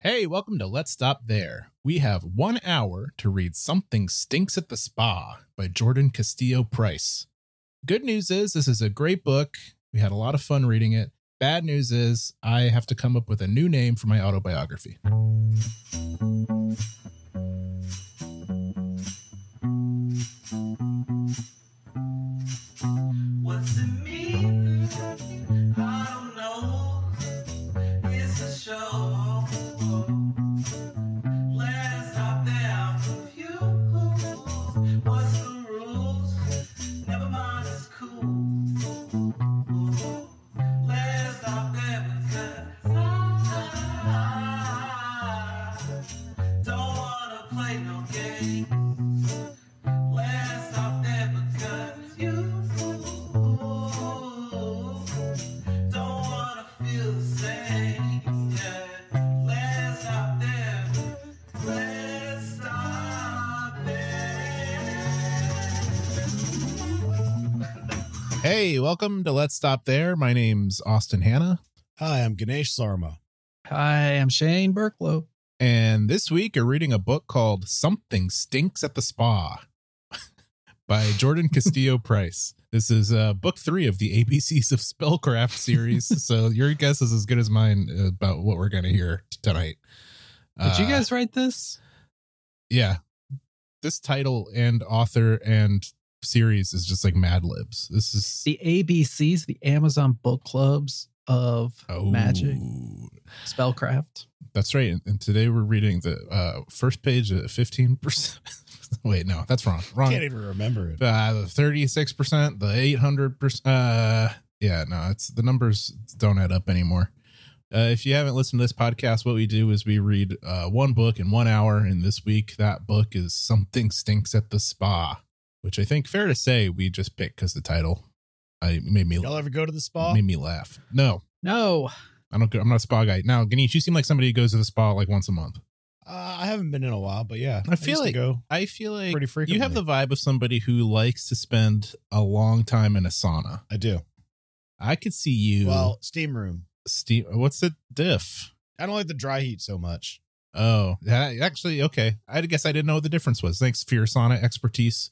Hey, welcome to Let's Stop There. We have one hour to read Something Stinks at the Spa by Jordan Castillo Price. Good news is, this is a great book. We had a lot of fun reading it. Bad news is, I have to come up with a new name for my autobiography. Stop There. My name's Austin Hanna. Hi, I'm Ganesh Sarma. Hi, I'm Shane Burklow. And this week, you're reading a book called Something Stinks at the Spa by Jordan Castillo Price. This is uh, book three of the ABCs of Spellcraft series. so your guess is as good as mine about what we're going to hear tonight. Did you Uh, guys write this? Yeah. This title and author and series is just like Mad Libs. This is. The ABCs, the Amazon book clubs of Oh, magic, spellcraft. That's right. And, and today we're reading the uh, first page at 15%. Wait, no, that's wrong. Wrong. Can't even remember it. uh, the 36%, the 800%. Uh, yeah, no, it's the numbers don't add up anymore. Uh, if you haven't listened to this podcast, what we do is we read uh, one book in one hour. And this week, that book is Something Stinks at the Spa, which I think fair to say we just picked because the title I made me Y'all ever go to the spa? made me laugh. No, No, I don't. go- I'm not a spa guy. Now, Ganesh, you seem like somebody who goes to the spa like once a month. Uh, I haven't been in a while, but yeah, I feel used to like- go I feel like pretty frequently. you have the vibe of somebody who likes to spend a long time in a sauna. I do. I could see you. Well, steam room. Steam. what's the diff? I don't like the dry heat so much. Oh, yeah, actually, okay. I guess I didn't know what the difference was. Thanks for your sauna expertise.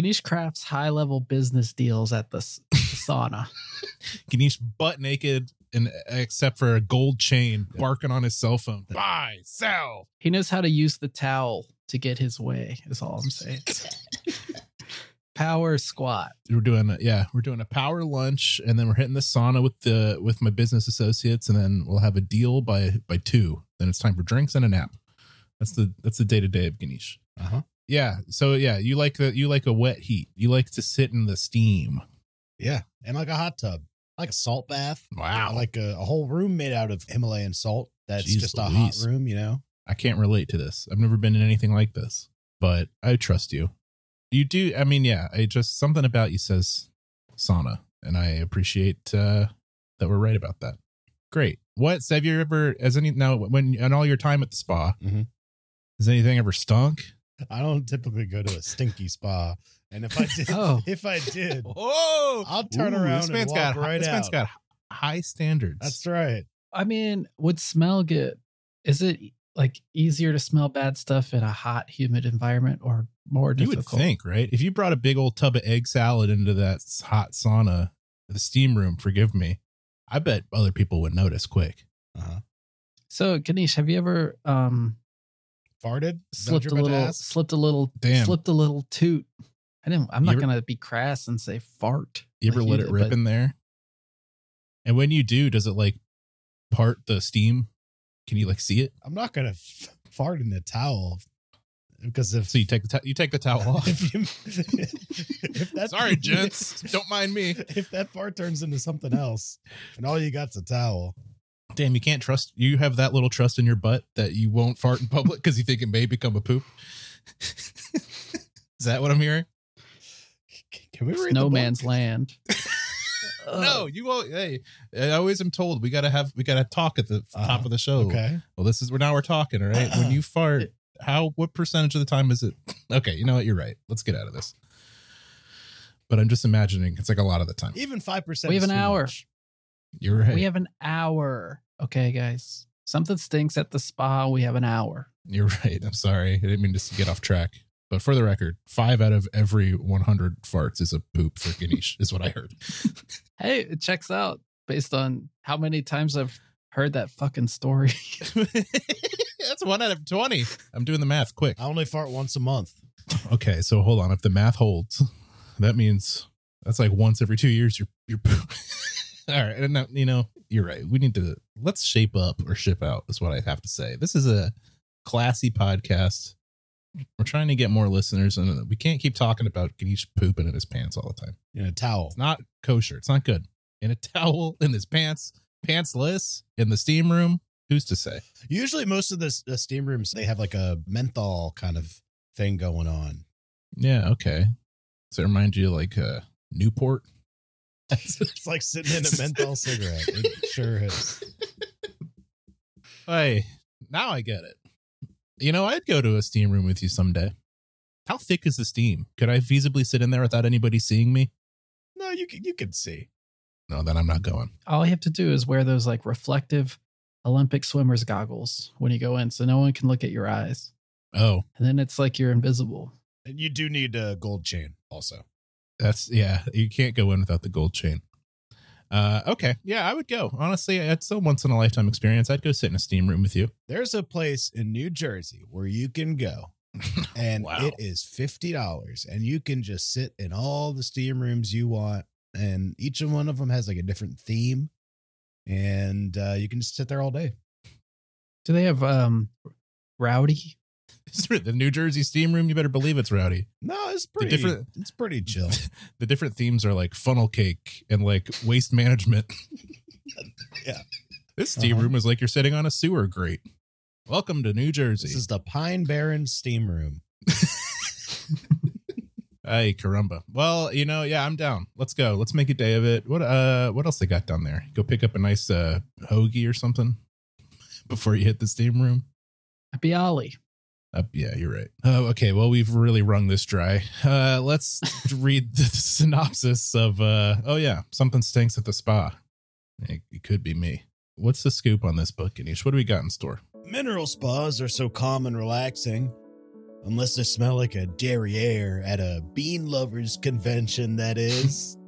Ganesh crafts high level business deals at the, s- the sauna. Ganesh butt naked, and except for a gold chain, barking on his cell phone. Buy, sell. He knows how to use the towel to get his way, is all I'm saying. Power squat. We're doing, a, yeah, we're doing a power lunch, and then we're hitting the sauna with the with my business associates, and then we'll have a deal by by two. Then it's time for drinks and a nap. That's the that's the day to day of Ganesh. Uh huh. Yeah. So yeah, you like the you like a wet heat. You like to sit in the steam. Yeah, and like a hot tub, like a salt bath. Wow. Like a, a whole room made out of Himalayan salt. That's Jeez just a hot room, you know. I can't relate to this. I've never been in anything like this, but I trust you. You do. I mean, yeah. I just something about you says sauna, and I appreciate uh, that we're right about that. Great. What have you ever? As any now when in all your time at the spa, Mhm. has anything ever stunk? I don't typically go to a stinky spa, and if I did, Oh. if I did, Oh, I'll turn around and walk got right this man's out. got high standards. that's right. I mean, would smell get? Is it like easier to smell bad stuff in a hot, humid environment or more You difficult? would think, right? If you brought a big old tub of egg salad into that hot sauna, the steam room, forgive me, I bet other people would notice quick. Uh-huh. So, Ganesh, have you ever um Farted. Is that what slipped a you're about to little ask? slipped a little Damn. slipped a little toot? I didn't I'm not ever- gonna be crass and say fart. You ever like let it did, rip but in there? And when you do, does it like part the steam? Can you like see it? I'm not gonna f- fart in the towel because if So you take the to- you take the towel off. if, you, if that Sorry, gents, don't mind me. If that fart turns into something else, and all you got's a towel, Damn, you can't trust. You have that little trust in your butt that you won't fart in public because you think it may become a poop. Is that what I'm hearing? can we read no man's land. no, you won't. Hey, I always am told we gotta have we gotta talk at the Uh-huh. top of the show. Okay, Well, this is where now we're talking. All right. When you fart, how what percentage of the time is it? Okay, you know what? You're right. Let's get out of this. But I'm just imagining it's like a lot of the time. even five percent. We have an hour. You're right. We have an hour. Okay, guys. Something stinks at the spa. We have an hour. You're right. I'm sorry. I didn't mean to get off track. But for the record, five out of every 100 farts is a poop for Ganesh, is what I heard. Hey, it checks out based on how many times I've heard that fucking story. That's one out of 20. I'm doing the math quick. I only fart once a month. Okay, so hold on. If the math holds, that means that's like once every two years you're you're poop. All right, and now, you know you're right. We need to let's shape up or ship out. Is what I have to say. This is a classy podcast. We're trying to get more listeners, and we can't keep talking about Ganesh pooping in his pants all the time. In a towel. It's not kosher. It's not good. In a towel, in his pants, pantsless, in the steam room. Who's to say? Usually, most of the, the steam rooms they have like a menthol kind of thing going on. Yeah, okay. Does it remind you of like uh, Newport? It's like sitting in a menthol cigarette. It sure is. Hey, now I get it. You know, I'd go to a steam room with you someday. How thick is the steam? Could I feasibly sit in there without anybody seeing me? No, you can you can see. No, then I'm not going. All you have to do is wear those like reflective Olympic swimmers goggles when you go in so no one can look at your eyes. Oh, And then it's like you're invisible. And you do need a gold chain also. That's yeah. You can't go in without the gold chain. Uh, okay, yeah, I would go. Honestly, it's a once in a lifetime experience. I'd go sit in a steam room with you. There's a place in New Jersey where you can go and Wow. it is $50 and you can just sit in all the steam rooms you want and each and one of them has like a different theme and uh, you can just sit there all day. Do they have um rowdy? the New Jersey steam room. You better believe it's rowdy. No, it's pretty different- it's pretty chill. The different themes are like funnel cake and like waste management. Yeah. This steam Uh-huh. room is like you're sitting on a sewer grate. Welcome to New Jersey. This is the Pine Barren steam room. Hey, caramba. Well, you know, yeah, I'm down. Let's go. Let's make a day of it. What uh what else they got down there? Go pick up a nice uh hoagie or something before you hit the steam room. Happy Bialy. Uh, yeah, you're right. Oh, okay. Well, we've really wrung this dry. Uh let's read the synopsis of uh oh yeah, something stinks at the spa. It, it could be me. What's the scoop on this book, Anish? What do we got in store? Mineral spas are so calm and relaxing, unless they smell like a derriere at a bean lovers convention, that is.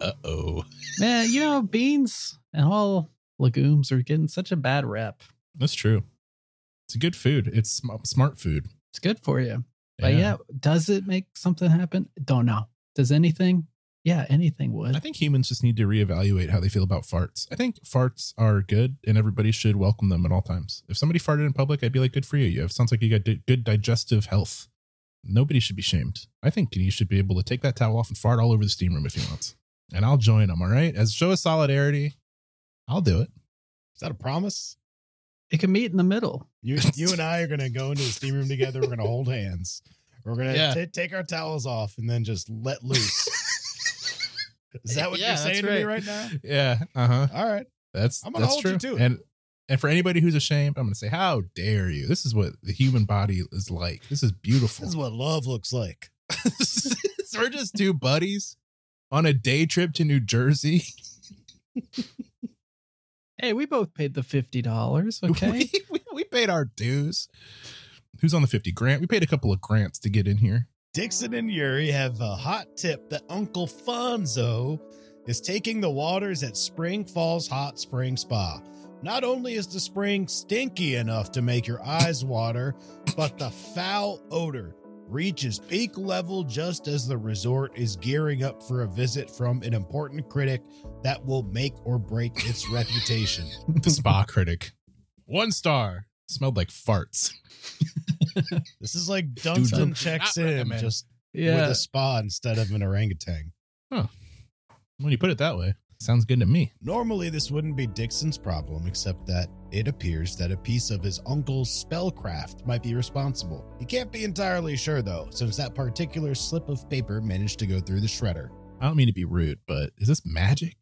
Uh oh. Man, you know, beans and all legumes are getting such a bad rep. That's true. It's good food. It's sm- smart food. It's good for you. But yeah, does it make something happen? Don't know. Does anything? Yeah, anything would. I think humans just need to reevaluate how they feel about farts. I think farts are good and everybody should welcome them at all times. If somebody farted in public, I'd be like, good for you. You have, sounds like you got di- good digestive health. Nobody should be shamed. I think you should be able to take that towel off and fart all over the steam room if he wants. And I'll join him, all right? As a show of solidarity, I'll do it. Is that a promise? It can meet in the middle. You, you and I are going to go into the steam room together. We're going to hold hands. We're going to Yeah. take our towels off and then just let loose. Is that what Yeah, you're saying to me right. right now? Yeah. Uh huh. All right. That's I'm gonna that's hold you true. to it. And and for anybody who's ashamed, I'm going to say, how dare you? This is what the human body is like. This is beautiful. This is what love looks like. We're just two buddies on a day trip to New Jersey. Hey, we both paid the fifty dollars. Okay. We, we, we paid our dues. Who's on the 50 grant? We paid a couple of grants to get in here. Dixon and Yuri have a hot tip that Uncle Fonzo is taking the waters at Spring Falls Hot Spring Spa. Not only is the spring stinky enough to make your eyes water, but the foul odor reaches peak level just as the resort is gearing up for a visit from an important critic that will make or break its reputation. The spa critic. One star. Smelled like farts. This is like Dunston checks in recommend. just with a spa instead of an orangutan. When you put it that way, sounds good to me. Normally, this wouldn't be Dixon's problem, except that it appears that a piece of his uncle's spellcraft might be responsible. He can't be entirely sure, though, since that particular slip of paper managed to go through the shredder. I don't mean to be rude, but is this magic?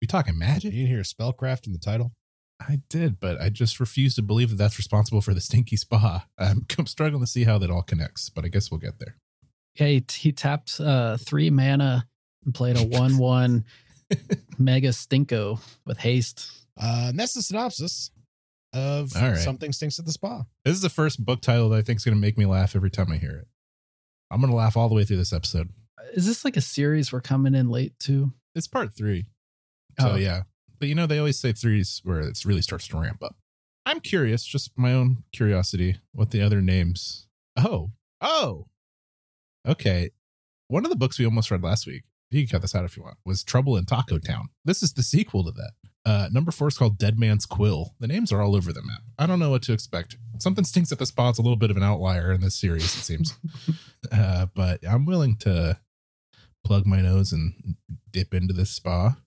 We talking magic? You didn't hear spellcraft in the title? I did, but I just refuse to believe that that's responsible for the stinky spa. I'm, I'm struggling to see how that all connects, but I guess we'll get there. Yeah, he, he tapped uh, three mana and played a one-one mega stinko with haste. Uh, and that's the synopsis. of All right. Something Stinks at the Spa. This is the first book title that I think is going to make me laugh every time I hear it. I'm going to laugh all the way through this episode. Is this like a series we're coming in late to? It's part three. So Oh. yeah. But you know, they always say threes where it really starts to ramp up. I'm curious, just my own curiosity, what the other names. Oh, oh, okay. One of the books we almost read last week, you can cut this out if you want, was Trouble in Taco Town. This is the sequel to that. Uh, number four is called Dead Man's Quill. The names are all over the map. I don't know what to expect. Something stinks at the spa. It's a little bit of an outlier in this series, it seems. uh, but I'm willing to plug my nose and dip into this spa.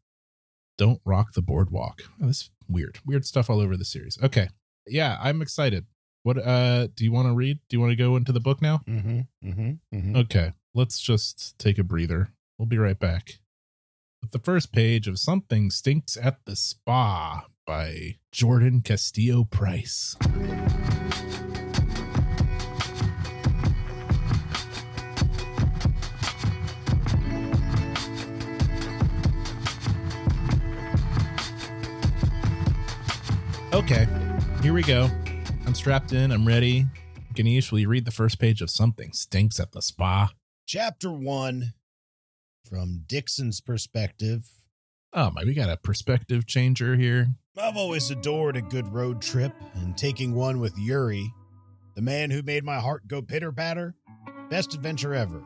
Don't rock the boardwalk. Oh, this weird, weird stuff all over the series. Okay, yeah, I'm excited. What uh do you want to read? Do you want to go into the book now? Mm-hmm. Mm-hmm. mm-hmm. Okay, let's just take a breather. We'll be right back. With the first page of Something Stinks at the Spa by Jordan Castillo Price. Okay, here we go. I'm strapped in. I'm ready. Ganesh, will you read the first page of Something Stinks at the Spa? Chapter one, from Dixon's perspective. Oh my, we got a perspective changer here. I've always adored a good road trip, and taking one with Yuri, the man who made my heart go pitter patter, best adventure ever.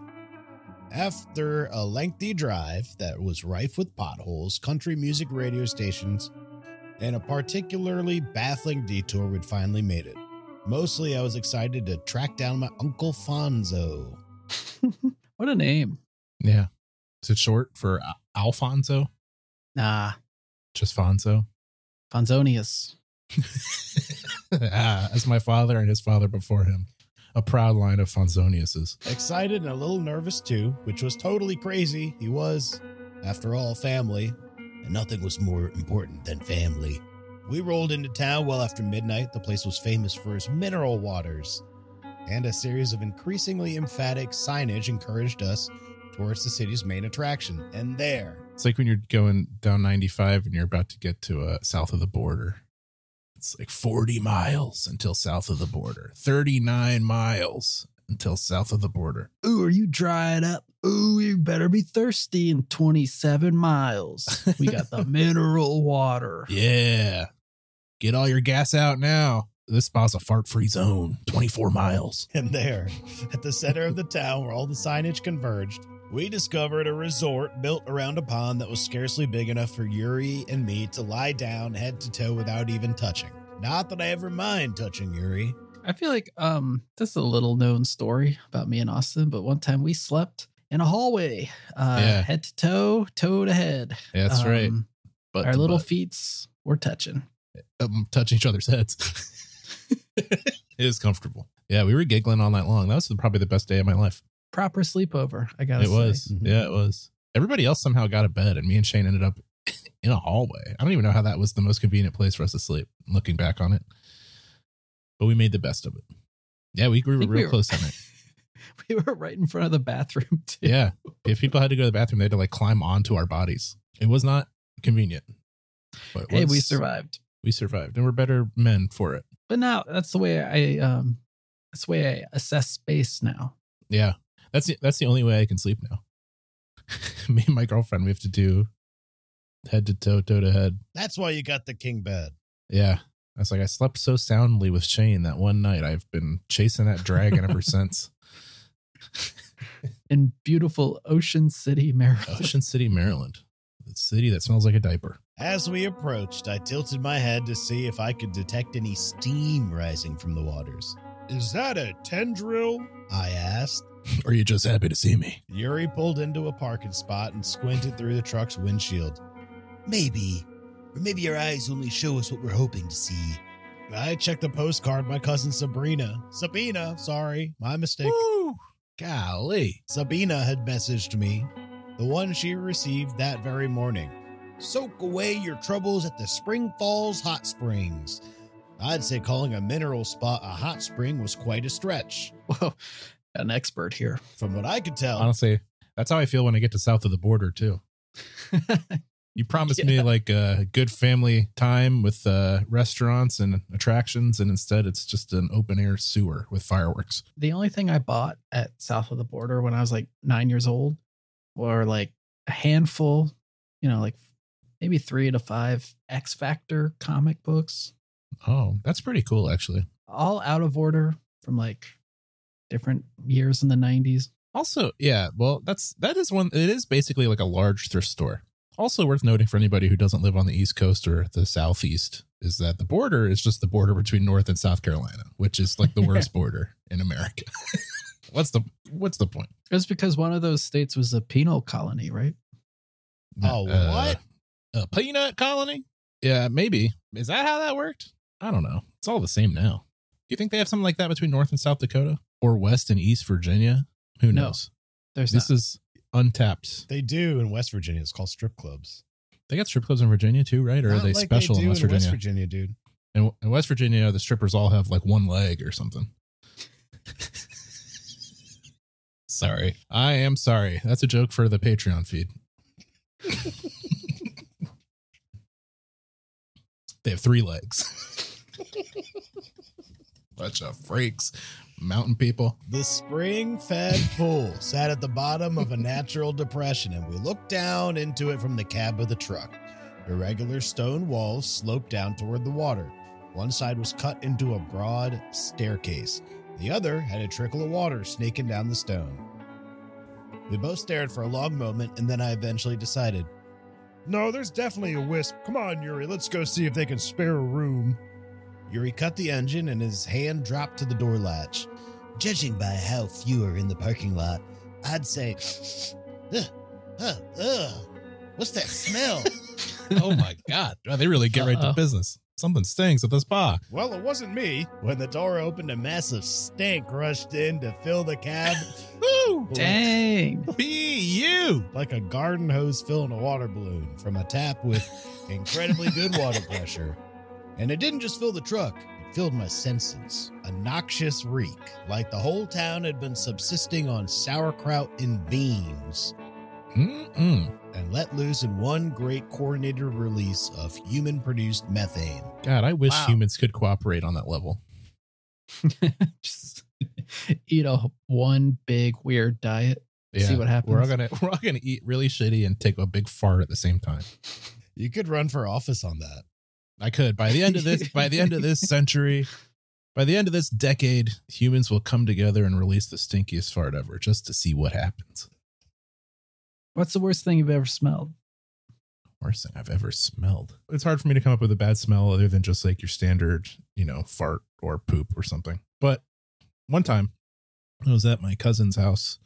After a lengthy drive that was rife with potholes, country music radio stations, and a particularly baffling detour, we'd finally made it. Mostly, I was excited to track down my Uncle Fonzo. what a name. Yeah. Is it short for Al- Alfonso? Nah, Just Fonzo? Fonzonius. ah, as my father and his father before him. A proud line of Fonzoniuses. Excited and a little nervous too, which was totally crazy. He was, after all, family, and nothing was more important than family. We rolled into town well after midnight. The place was famous for its mineral waters, and a series of increasingly emphatic signage encouraged us towards the city's main attraction. And there, It's like when you're going down 95 and you're about to get to uh, south of the border. It's like 40 miles until south of the border, 39 miles until south of the border. Ooh, are you dried up? Ooh, you better be thirsty in 27 miles. We got the mineral water. Yeah. Get all your gas out now. This spa's a fart free zone, 24 miles. and there, at the center of the town where all the signage converged, we discovered a resort built around a pond that was scarcely big enough for Yuri and me to lie down head to toe without even touching. Not that I ever mind touching Yuri. I feel like um this is a little known story about me and Austin, but one time we slept in a hallway, uh Yeah. head to toe, toe to head. Yeah, that's right. Um, But Our little feet were touching. um, touching each other's heads. it is comfortable. Yeah, we were giggling all night long. That was probably the best day of my life. Proper sleepover, I gotta It say. was. Mhm. Yeah, it was. Everybody else somehow got a bed, and me and Shane ended up in a hallway. I don't even know how that was the most convenient place for us to sleep, looking back on it. But we made the best of it. Yeah, we, we I were real we were- close on it. we were right in front of the bathroom too. Yeah. If people had to go to the bathroom, they had to like climb onto our bodies. It was not convenient. But it Hey, we survived. We survived, and we're better men for it. But now that's the way I um that's the way I assess space now. Yeah, that's the, that's the only way I can sleep now. Me and my girlfriend, we have to do head to toe, toe to head. That's why you got the king bed. Yeah, I was like, I slept so soundly with Shane that one night. I've been chasing that dragon ever since. In beautiful Ocean City, Maryland. Ocean City, Maryland, the city that smells like a diaper. As we approached, I tilted my head to see if I could detect any steam rising from the waters. Is that a tendril? I asked. Or you just happy to see me? Yuri pulled into a parking spot and squinted through the truck's windshield. Maybe. Or maybe your eyes only show us what we're hoping to see. I checked the postcard my cousin Sabrina. Sabina, sorry, my mistake. Woo! Golly. Sabina had messaged me, the one she received that very morning. Soak away your troubles at the Spring Falls Hot Springs. I'd say calling a mineral spot a hot spring was quite a stretch. Whoa, an expert here. From what I could tell, Honestly, that's how I feel when I get to south of the border too. You promised me like a good family time with uh, restaurants and attractions, and instead it's just an open air sewer with fireworks. The only thing I bought at south of the border when I was like nine years old were like a handful, you know, like maybe three to five X Factor comic books, Oh, that's pretty cool, actually. all out of order from like different years in the 90s. Also, yeah, well, that's that is one. It is basically like a large thrift store. Also worth noting for anybody who doesn't live on the East Coast or the Southeast is that the border is just the border between North and South Carolina, which is like the worst border in America. what's the what's the point? It's because one of those states was a penal colony, right? Oh, Uh, what? a peanut colony? Yeah, maybe. Is that how that worked? I don't know. It's all the same now. Do you think they have something like that between North and South Dakota or West and East Virginia? Who No. knows? There's This not. is untapped. They do in West Virginia. It's called strip clubs. They got strip clubs in Virginia too, right? Or are they like special do in West Virginia? Virginia, dude. In, in West Virginia, the strippers all have like one leg or something. sorry. I am sorry. That's a joke for the Patreon feed. they have three legs. Bunch of freaks, mountain people. The spring fed pool sat at the bottom of a natural depression, and we looked down into it from the cab of the truck. Irregular stone walls sloped down toward the water. One side was cut into a broad staircase, the other had a trickle of water snaking down the stone. We both stared for a long moment, and then I eventually decided No, there's definitely a wisp. Come on, Yuri, let's go see if they can spare a room. Yuri cut the engine, and his hand dropped to the door latch. Judging by how few are in the parking lot, I'd say, ugh, ugh, ugh. What's that smell? Oh my God. They really get right to Uh-oh. business. Something stinks at the spa. well, it wasn't me. When the door opened, a massive stink rushed in to fill the cab. Woo! Dang. Be you. Like a garden hose filling a water balloon from a tap with incredibly good water pressure. And it didn't just fill the truck, it filled my senses. A noxious reek, like the whole town had been subsisting on sauerkraut and beans. Mm-mm. and let loose in one great coordinated release of human produced methane. God, I wish Wow. humans could cooperate on that level. Just eat a one big weird diet. See what happens. We're all gonna we're all gonna eat really shitty and take a big fart at the same time. You could run for office on that. I could by the end of this by the end of this century, by the end of this decade, humans will come together and release the stinkiest fart ever just to see what happens. What's the worst thing you've ever smelled? Worst thing I've ever smelled. It's hard for me to come up with a bad smell other than just like your standard, you know, fart or poop or something. But one time I was at my cousin's house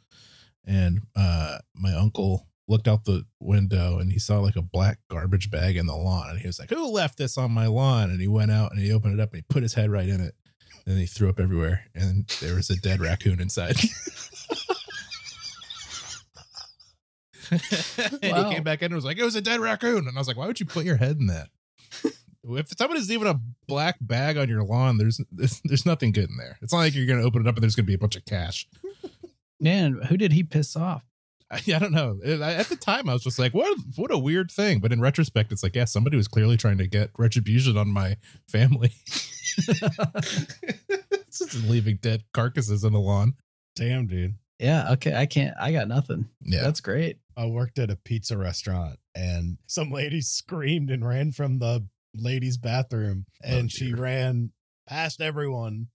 and uh my uncle looked out the window and he saw like a black garbage bag in the lawn and he was like, Who left this on my lawn? And he went out and he opened it up and he put his head right in it. And he threw up everywhere and there was a dead raccoon inside. and Wow. he came back in and was like, It was a dead raccoon. And I was like, Why would you put your head in that? if somebody's leaving a black bag on your lawn, there's there's, there's nothing good in there. It's not like you're gonna open it up and there's gonna be a bunch of cash. Man, who did he piss off? I, I don't know. At the time, I was just like, "What? What a weird thing." But in retrospect, it's like, yeah, somebody was clearly trying to get retribution on my family. Just leaving dead carcasses in the lawn. Damn, dude. Yeah, okay. I can't I got nothing. Yeah, That's great. I worked at a pizza restaurant and some lady screamed and ran from the ladies' bathroom oh, and Oh, she ran past everyone,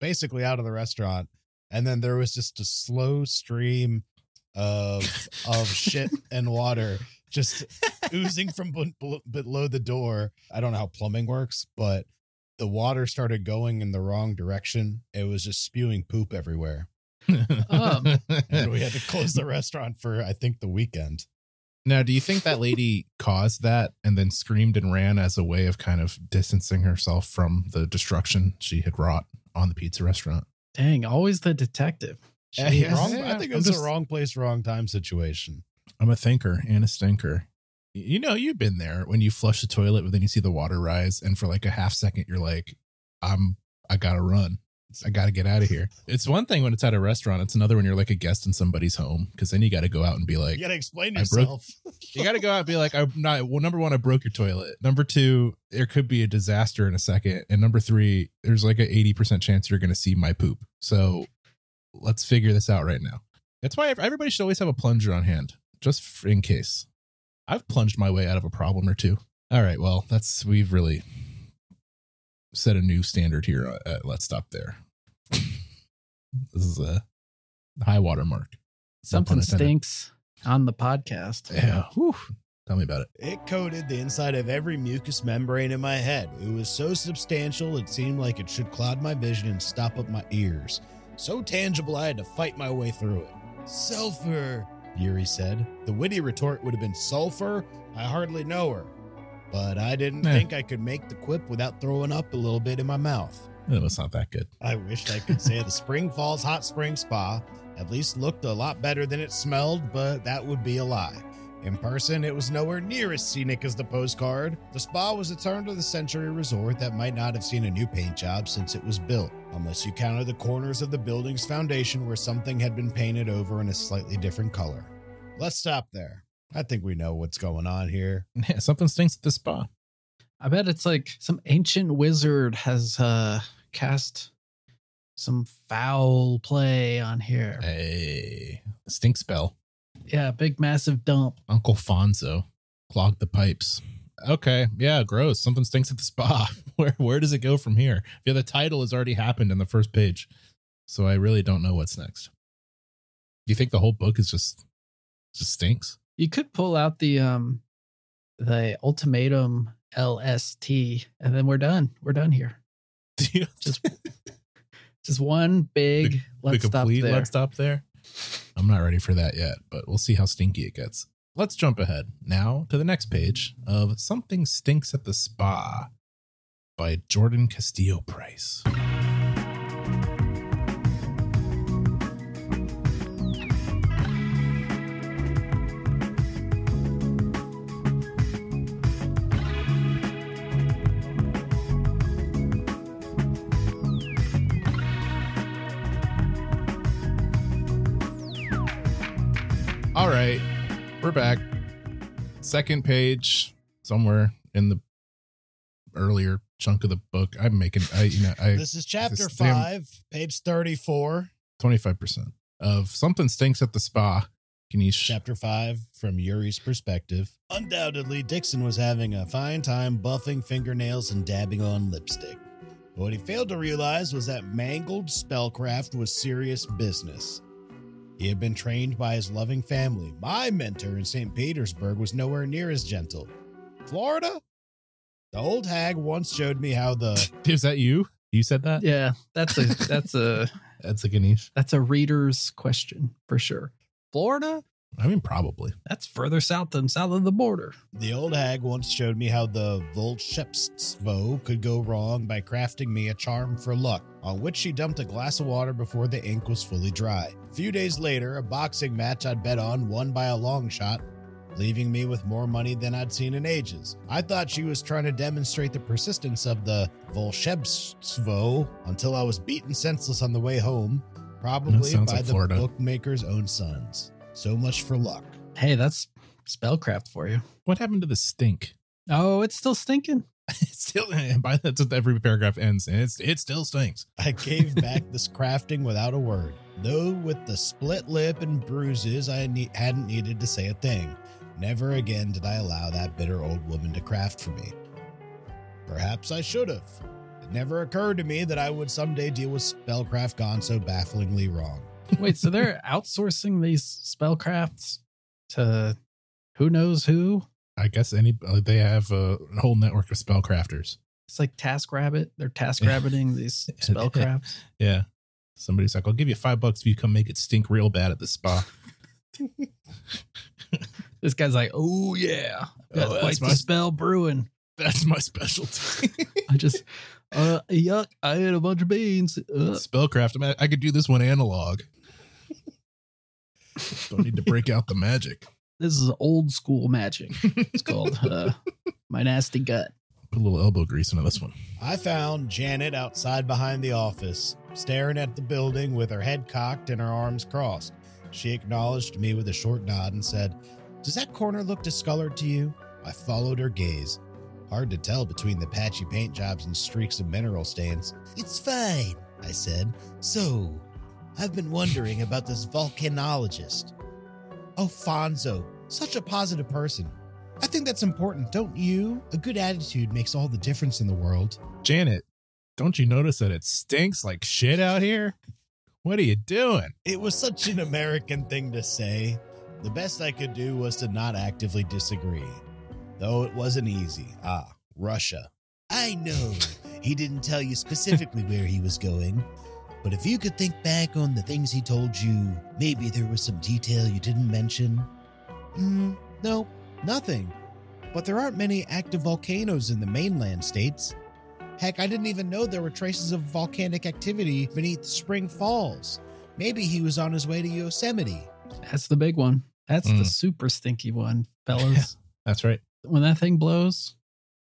basically out of the restaurant. And then there was just a slow stream of of shit and water just oozing from bel- bel- below the door. I don't know how plumbing works, but the water started going in the wrong direction. It was just spewing poop everywhere. Um, And we had to close the restaurant for I think the weekend. now, do you think that lady caused that and then screamed and ran as a way of kind of distancing herself from the destruction she had wrought on the pizza restaurant? Dang, always the detective. Yeah, Jeez. yeah. Wrong, I think I'm it's just- a wrong place, wrong time situation. I'm a thinker and a stinker. You know, you've been there when you flush the toilet, but then you see the water rise, and for like a half second, you're like, "I'm, I gotta run." I got to get out of here. It's one thing when it's at a restaurant. It's another when you're like a guest in somebody's home because then you got to go out and be like, you gotta explain I broke- yourself. you got to go out and be like, I'm not. Well, number one, I broke your toilet. Number two, there could be a disaster in a second. And number three, there's like an 80% chance you're going to see my poop. So let's figure this out right now. That's why everybody should always have a plunger on hand, just in case. I've plunged my way out of a problem or two. All right. Well, that's, we've really set a new standard here. At, at Let's Stop There. this is a high water mark. Something intended. stinks on the podcast. Yeah. Whew. Tell me about it. It coated the inside of every mucous membrane in my head. It was so substantial it seemed like it should cloud my vision and stop up my ears. So tangible I had to fight my way through it. Sulfur, Yuri said. The witty retort would have been sulfur? I hardly know her. But I didn't Eh. think I could make the quip without throwing up a little bit in my mouth. It was not that good. I wished I could say the Spring Falls Hot Spring Spa at least looked a lot better than it smelled, but that would be a lie. In person, it was nowhere near as scenic as the postcard. The spa was a turn of the century resort that might not have seen a new paint job since it was built, unless you counted the corners of the building's foundation where something had been painted over in a slightly different color. Let's stop there. I think we know what's going on here. Yeah, something stinks at the spa. I bet it's like some ancient wizard has uh cast some foul play on here. Hey, stink spell. Yeah, big massive dump. Uncle Fonzo clogged the pipes. Okay, yeah, gross. Something stinks at the spa. Where where does it go from here? Yeah, the title has already happened in the first page, so I really don't know what's next. Do you think the whole book is just just stinks? You could pull out the um the ultimatum LST and then we're done. We're done here. Just just one big let's the stop there. let's stop there. I'm not ready for that yet, but we'll see how stinky it gets. Let's jump ahead now to the next page of Something Stinks at the Spa by Jordan Castillo Price. We're back. Second page, somewhere in the earlier chunk of the book. I'm making, I you know, I This is chapter this damn- five, page 34. 25% of something stinks at the spa. Chapter 5 from Yuri's perspective. Undoubtedly, Dixon was having a fine time buffing fingernails and dabbing on lipstick. But what he failed to realize was that mangled spellcraft was serious business. He had been trained by his loving family. My mentor in St. Petersburg was nowhere near as gentle. Florida? The old hag once showed me how the Is that you? You said that? Yeah, that's a that's a That's a Ganesh. that's a reader's question for sure. Florida? I mean, probably. That's further south than south of the border. The old hag once showed me how the Volshebstvo could go wrong by crafting me a charm for luck, on which she dumped a glass of water before the ink was fully dry. A few days later, a boxing match I'd bet on won by a long shot, leaving me with more money than I'd seen in ages. I thought she was trying to demonstrate the persistence of the Volshebstvo until I was beaten senseless on the way home, probably by like the Florida. bookmaker's own sons. So much for luck. Hey, that's spellcraft for you. What happened to the stink? Oh, it's still stinking. It's still, by that's what every paragraph ends, and it's it still stinks. I gave back this crafting without a word, though with the split lip and bruises, I ne- hadn't needed to say a thing. Never again did I allow that bitter old woman to craft for me. Perhaps I should have. It never occurred to me that I would someday deal with spellcraft gone so bafflingly wrong. Wait, so they're outsourcing these spellcrafts to who knows who? I guess any uh, they have a whole network of spellcrafters. It's like Task Rabbit. They're task rabbiting these spellcrafts. Yeah. Somebody's like, I'll give you five bucks if you come make it stink real bad at the spa. This guy's like, oh yeah, got Oh, quite that's the my- spell brewing. That's my specialty. I just, uh, yuck! I ate a bunch of beans. Uh, Spellcraft. I, mean, I could do this one analog. Don't need to break out the magic. This is old school magic. It's called uh, my nasty gut. Put a little elbow grease into this one. I found Janet outside behind the office, staring at the building with her head cocked and her arms crossed. She acknowledged me with a short nod and said, Does that corner look discolored to you? I followed her gaze. Hard to tell between the patchy paint jobs and streaks of mineral stains. It's fine, I said. So, I've been wondering about this volcanologist. Oh, Fonzo, such a positive person. I think that's important, don't you? A good attitude makes all the difference in the world. Janet, don't you notice that it stinks like shit out here? What are you doing? It was such an American thing to say. The best I could do was to not actively disagree. Though it wasn't easy. Ah, Russia. I know he didn't tell you specifically where he was going, but if you could think back on the things he told you, maybe there was some detail you didn't mention. Hmm, no, nothing. But there aren't many active volcanoes in the mainland states. Heck, I didn't even know there were traces of volcanic activity beneath Spring Falls. Maybe he was on his way to Yosemite. That's the big one. That's the Mm. super stinky one, fellas. That's right. when that thing blows,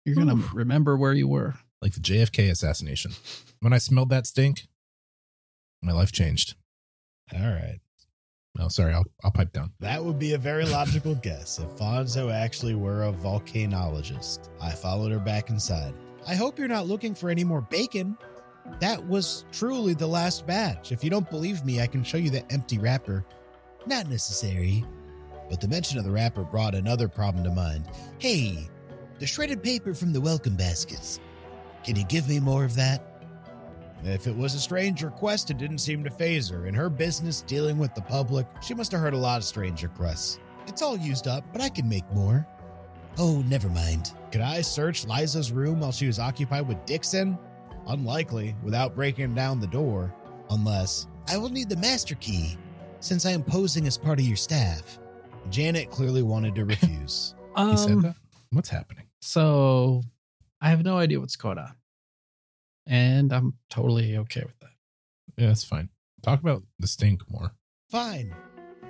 you're gonna remember where you were. Like the JFK assassination. When I smelled that stink, my life changed. All right. No, sorry, I'll, I'll pipe down. That would be a very logical guess if Fonzo actually were a volcanologist. I followed her back inside. I hope you're not looking for any more bacon. That was truly the last batch. If you don't believe me, I can show you the empty wrapper. Not necessary. But the mention of the wrapper brought another problem to mind. Hey, the shredded paper from the welcome baskets. Can you give me more of that? If it was a strange request, it didn't seem to phase her. In her business dealing with the public, she must have heard a lot of strange requests. It's all used up, but I can make more. Oh, never mind. Could I search Liza's room while she was occupied with Dixon? Unlikely, without breaking down the door. Unless I will need the master key, since I am posing as part of your staff. Janet clearly wanted to refuse. He said Um. What's happening? so I have no idea what's going on, and I'm totally okay with that. Yeah, that's fine. Talk about the stink more. Fine.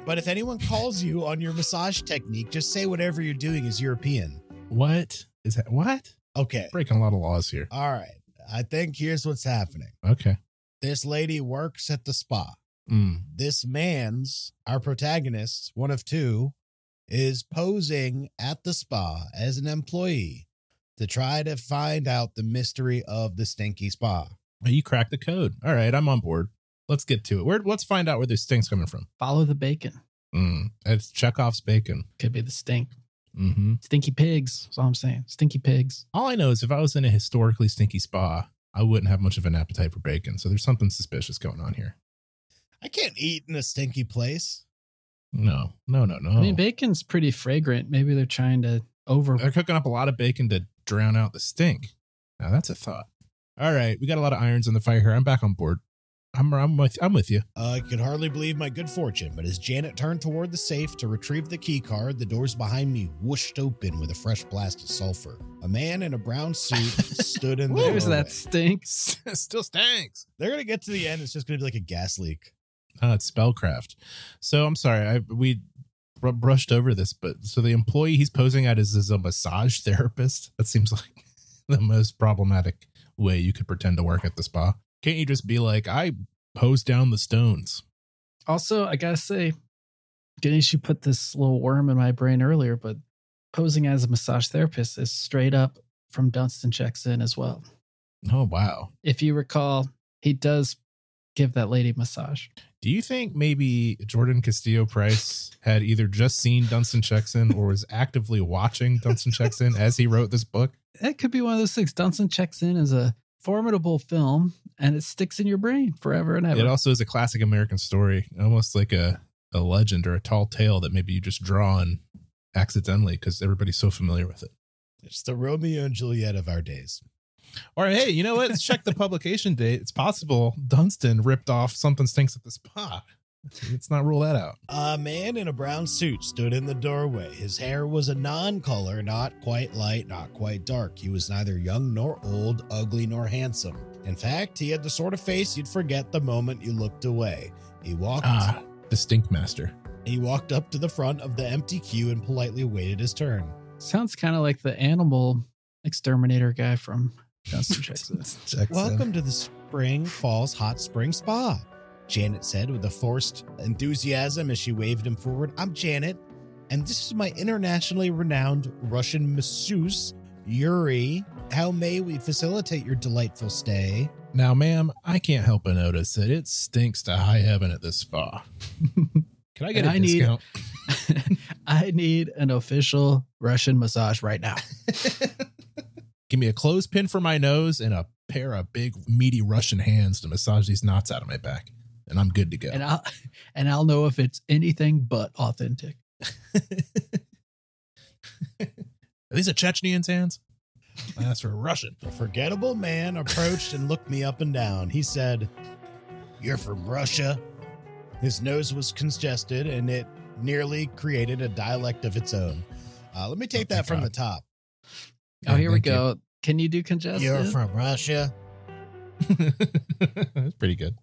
But if anyone calls you on your massage technique, just say whatever you're doing is European. What is that? What? Okay. Breaking a lot of laws here. All right. I think here's what's happening. Okay. This lady works at the spa. Mm. This man's, our protagonist, one of two, is posing at the spa as an employee to try to find out the mystery of the stinky spa. You cracked the code. All right, I'm on board. Let's get to it. Where? Let's find out where this stink's coming from. Follow the bacon. Mm. It's Chekhov's bacon. Could be the stink. hmm Stinky pigs. That's all I'm saying. Stinky pigs. All I know is if I was in a historically stinky spa, I wouldn't have much of an appetite for bacon. So there's something suspicious going on here. I can't eat in a stinky place. No, no, no, no. I mean, bacon's pretty fragrant. Maybe they're trying to over. They're cooking up a lot of bacon to drown out the stink. Now that's a thought. All right, we got a lot of irons in the fire here. I'm back on board. I'm I'm with I'm with you. Uh, I could hardly believe my good fortune, but as Janet turned toward the safe to retrieve the key card, the doors behind me whooshed open with a fresh blast of sulfur. A man in a brown suit stood in the There's doorway. that stink. Still stinks. They're gonna get to the end. It's just gonna be like a gas leak. Uh, it's spellcraft. So I'm sorry, I we br- brushed over this, but so the employee he's posing at is, is a massage therapist. That seems like the most problematic way you could pretend to work at the spa. Can't you just be like, I pose down the stones? Also, I gotta say, Ganesh, you put this little worm in my brain earlier, but posing as a massage therapist is straight up from Dunston checks in as well. Oh wow. If you recall, he does give that lady a massage. Do you think maybe Jordan Castillo Price had either just seen Dunston checks in or was actively watching Dunston checks in as he wrote this book? That could be one of those things. Dunston checks in as a formidable film and it sticks in your brain forever and ever. It also is a classic American story, almost like a, a legend or a tall tale that maybe you just draw on accidentally because everybody's so familiar with it. It's the Romeo and Juliet of our days. Or hey, you know what? Let's check the publication date. It's possible Dunston ripped off something stinks at the spa. Let's not rule that out. A man in a brown suit stood in the doorway. His hair was a non color, not quite light, not quite dark. He was neither young nor old, ugly nor handsome. In fact, he had the sort of face you'd forget the moment you looked away. He walked Ah, the stink master. he walked up to the front of the empty queue and politely waited his turn. Sounds kind of like the animal exterminator guy from Justin Texas. Jackson. Welcome to the Spring Falls Hot Spring Spa, Janet said with a forced enthusiasm as she waved him forward. I'm Janet, and this is my internationally renowned Russian masseuse, Yuri. How may we facilitate your delightful stay? Now, ma'am, I can't help but notice that it stinks to high heaven at this spa. Can I get And a I need- discount? I need an official Russian massage right now. Give me a clothespin for my nose and a pair of big, meaty Russian hands to massage these knots out of my back, and I'm good to go. And I'll and I'll know if it's anything but authentic. Are these a Chechnyan's hands? That's for Russian. The forgettable man approached and looked me up and down. He said, You're from Russia? His nose was congested and it nearly created a dialect of its own. Uh, let me take Oh, that from God. the top. Oh, here we thank you. go. Can you do congested? You're from Russia? That's pretty good.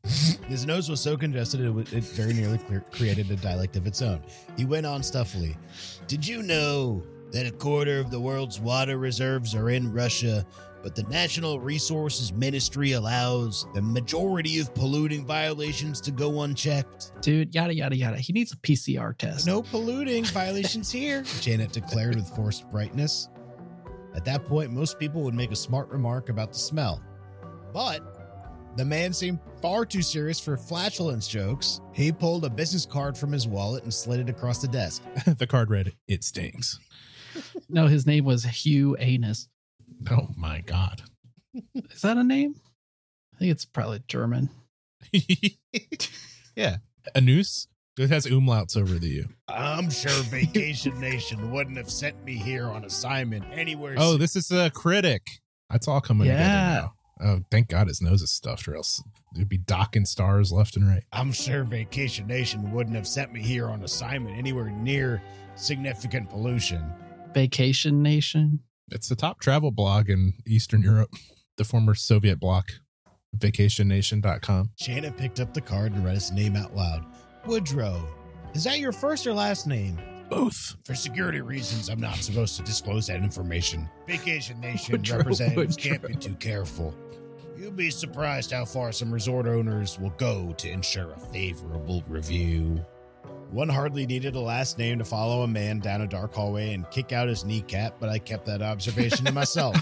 His nose was so congested it, it very nearly clear, created a dialect of its own. He went on stuffily. Did you know that a quarter of the world's water reserves are in Russia, but the National Resources Ministry allows the majority of polluting violations to go unchecked? Dude, yada yada yada. He needs a PCR test. No polluting violations here, Janet declared with forced brightness. At that point, most people would make a smart remark about the smell. But the man seemed far too serious for flatulence jokes. He pulled a business card from his wallet and slid it across the desk. the card read, "It stinks." No, his name was Hugh Anus. Oh my god. Is that a name? I think it's probably German. yeah, a noose. It has umlauts over the U. I'm sure Vacation Nation wouldn't have sent me here on assignment anywhere. Oh, this is a critic. That's all coming Yeah. together now. Oh, thank God his nose is stuffed, or else it'd be docking stars left and right. I'm sure Vacation Nation wouldn't have sent me here on assignment anywhere near significant pollution. Vacation Nation. It's the top travel blog in Eastern Europe, the former Soviet bloc, vacationnation.com. Janet picked up the card and read his name out loud. Woodrow. Is that your first or last name? Both. For security reasons, I'm not supposed to disclose that information. Vacation Nation Woodrow, representatives can't be too careful. You'll be surprised how far some resort owners will go to ensure a favorable review. One hardly needed a last name to follow a man down a dark hallway and kick out his kneecap, but I kept that observation to myself.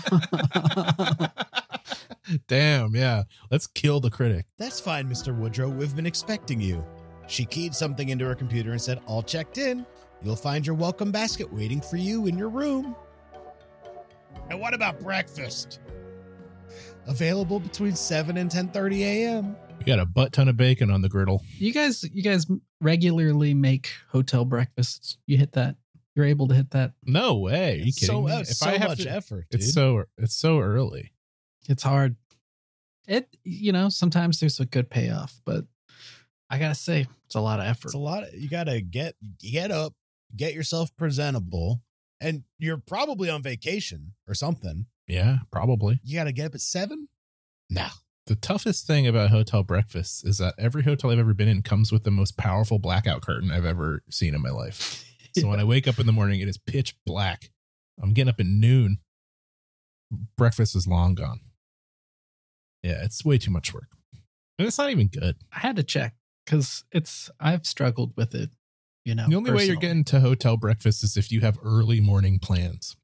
Damn, yeah. Let's kill the critic. That's fine, Mr. Woodrow. We've been expecting you. She keyed something into her computer and said, All checked in. You'll find your welcome basket waiting for you in your room. And what about breakfast? Available between 7 and 10:30 a.m. We got a butt ton of bacon on the griddle. you guys you guys regularly make hotel breakfasts. You hit that. You're able to hit that. No way. Are you kidding so, me? uh, If so I have much to- effort, dude. It's so it's so early. It's hard. It you know, sometimes there's a good payoff, but I gotta say, it's a lot of effort. It's a lot. Of, you gotta get get up, get yourself presentable, and you're probably on vacation or something. Yeah, probably. You gotta get up at seven. No, The toughest thing about hotel breakfasts is that every hotel I've ever been in comes with the most powerful blackout curtain I've ever seen in my life. So when I wake up in the morning, it is pitch black. I'm getting up at noon. Breakfast is long gone. Yeah, it's way too much work. And it's not even good. I had to check because it's I've struggled with it. You know, the only way you're getting to hotel breakfast is if you have early morning plans.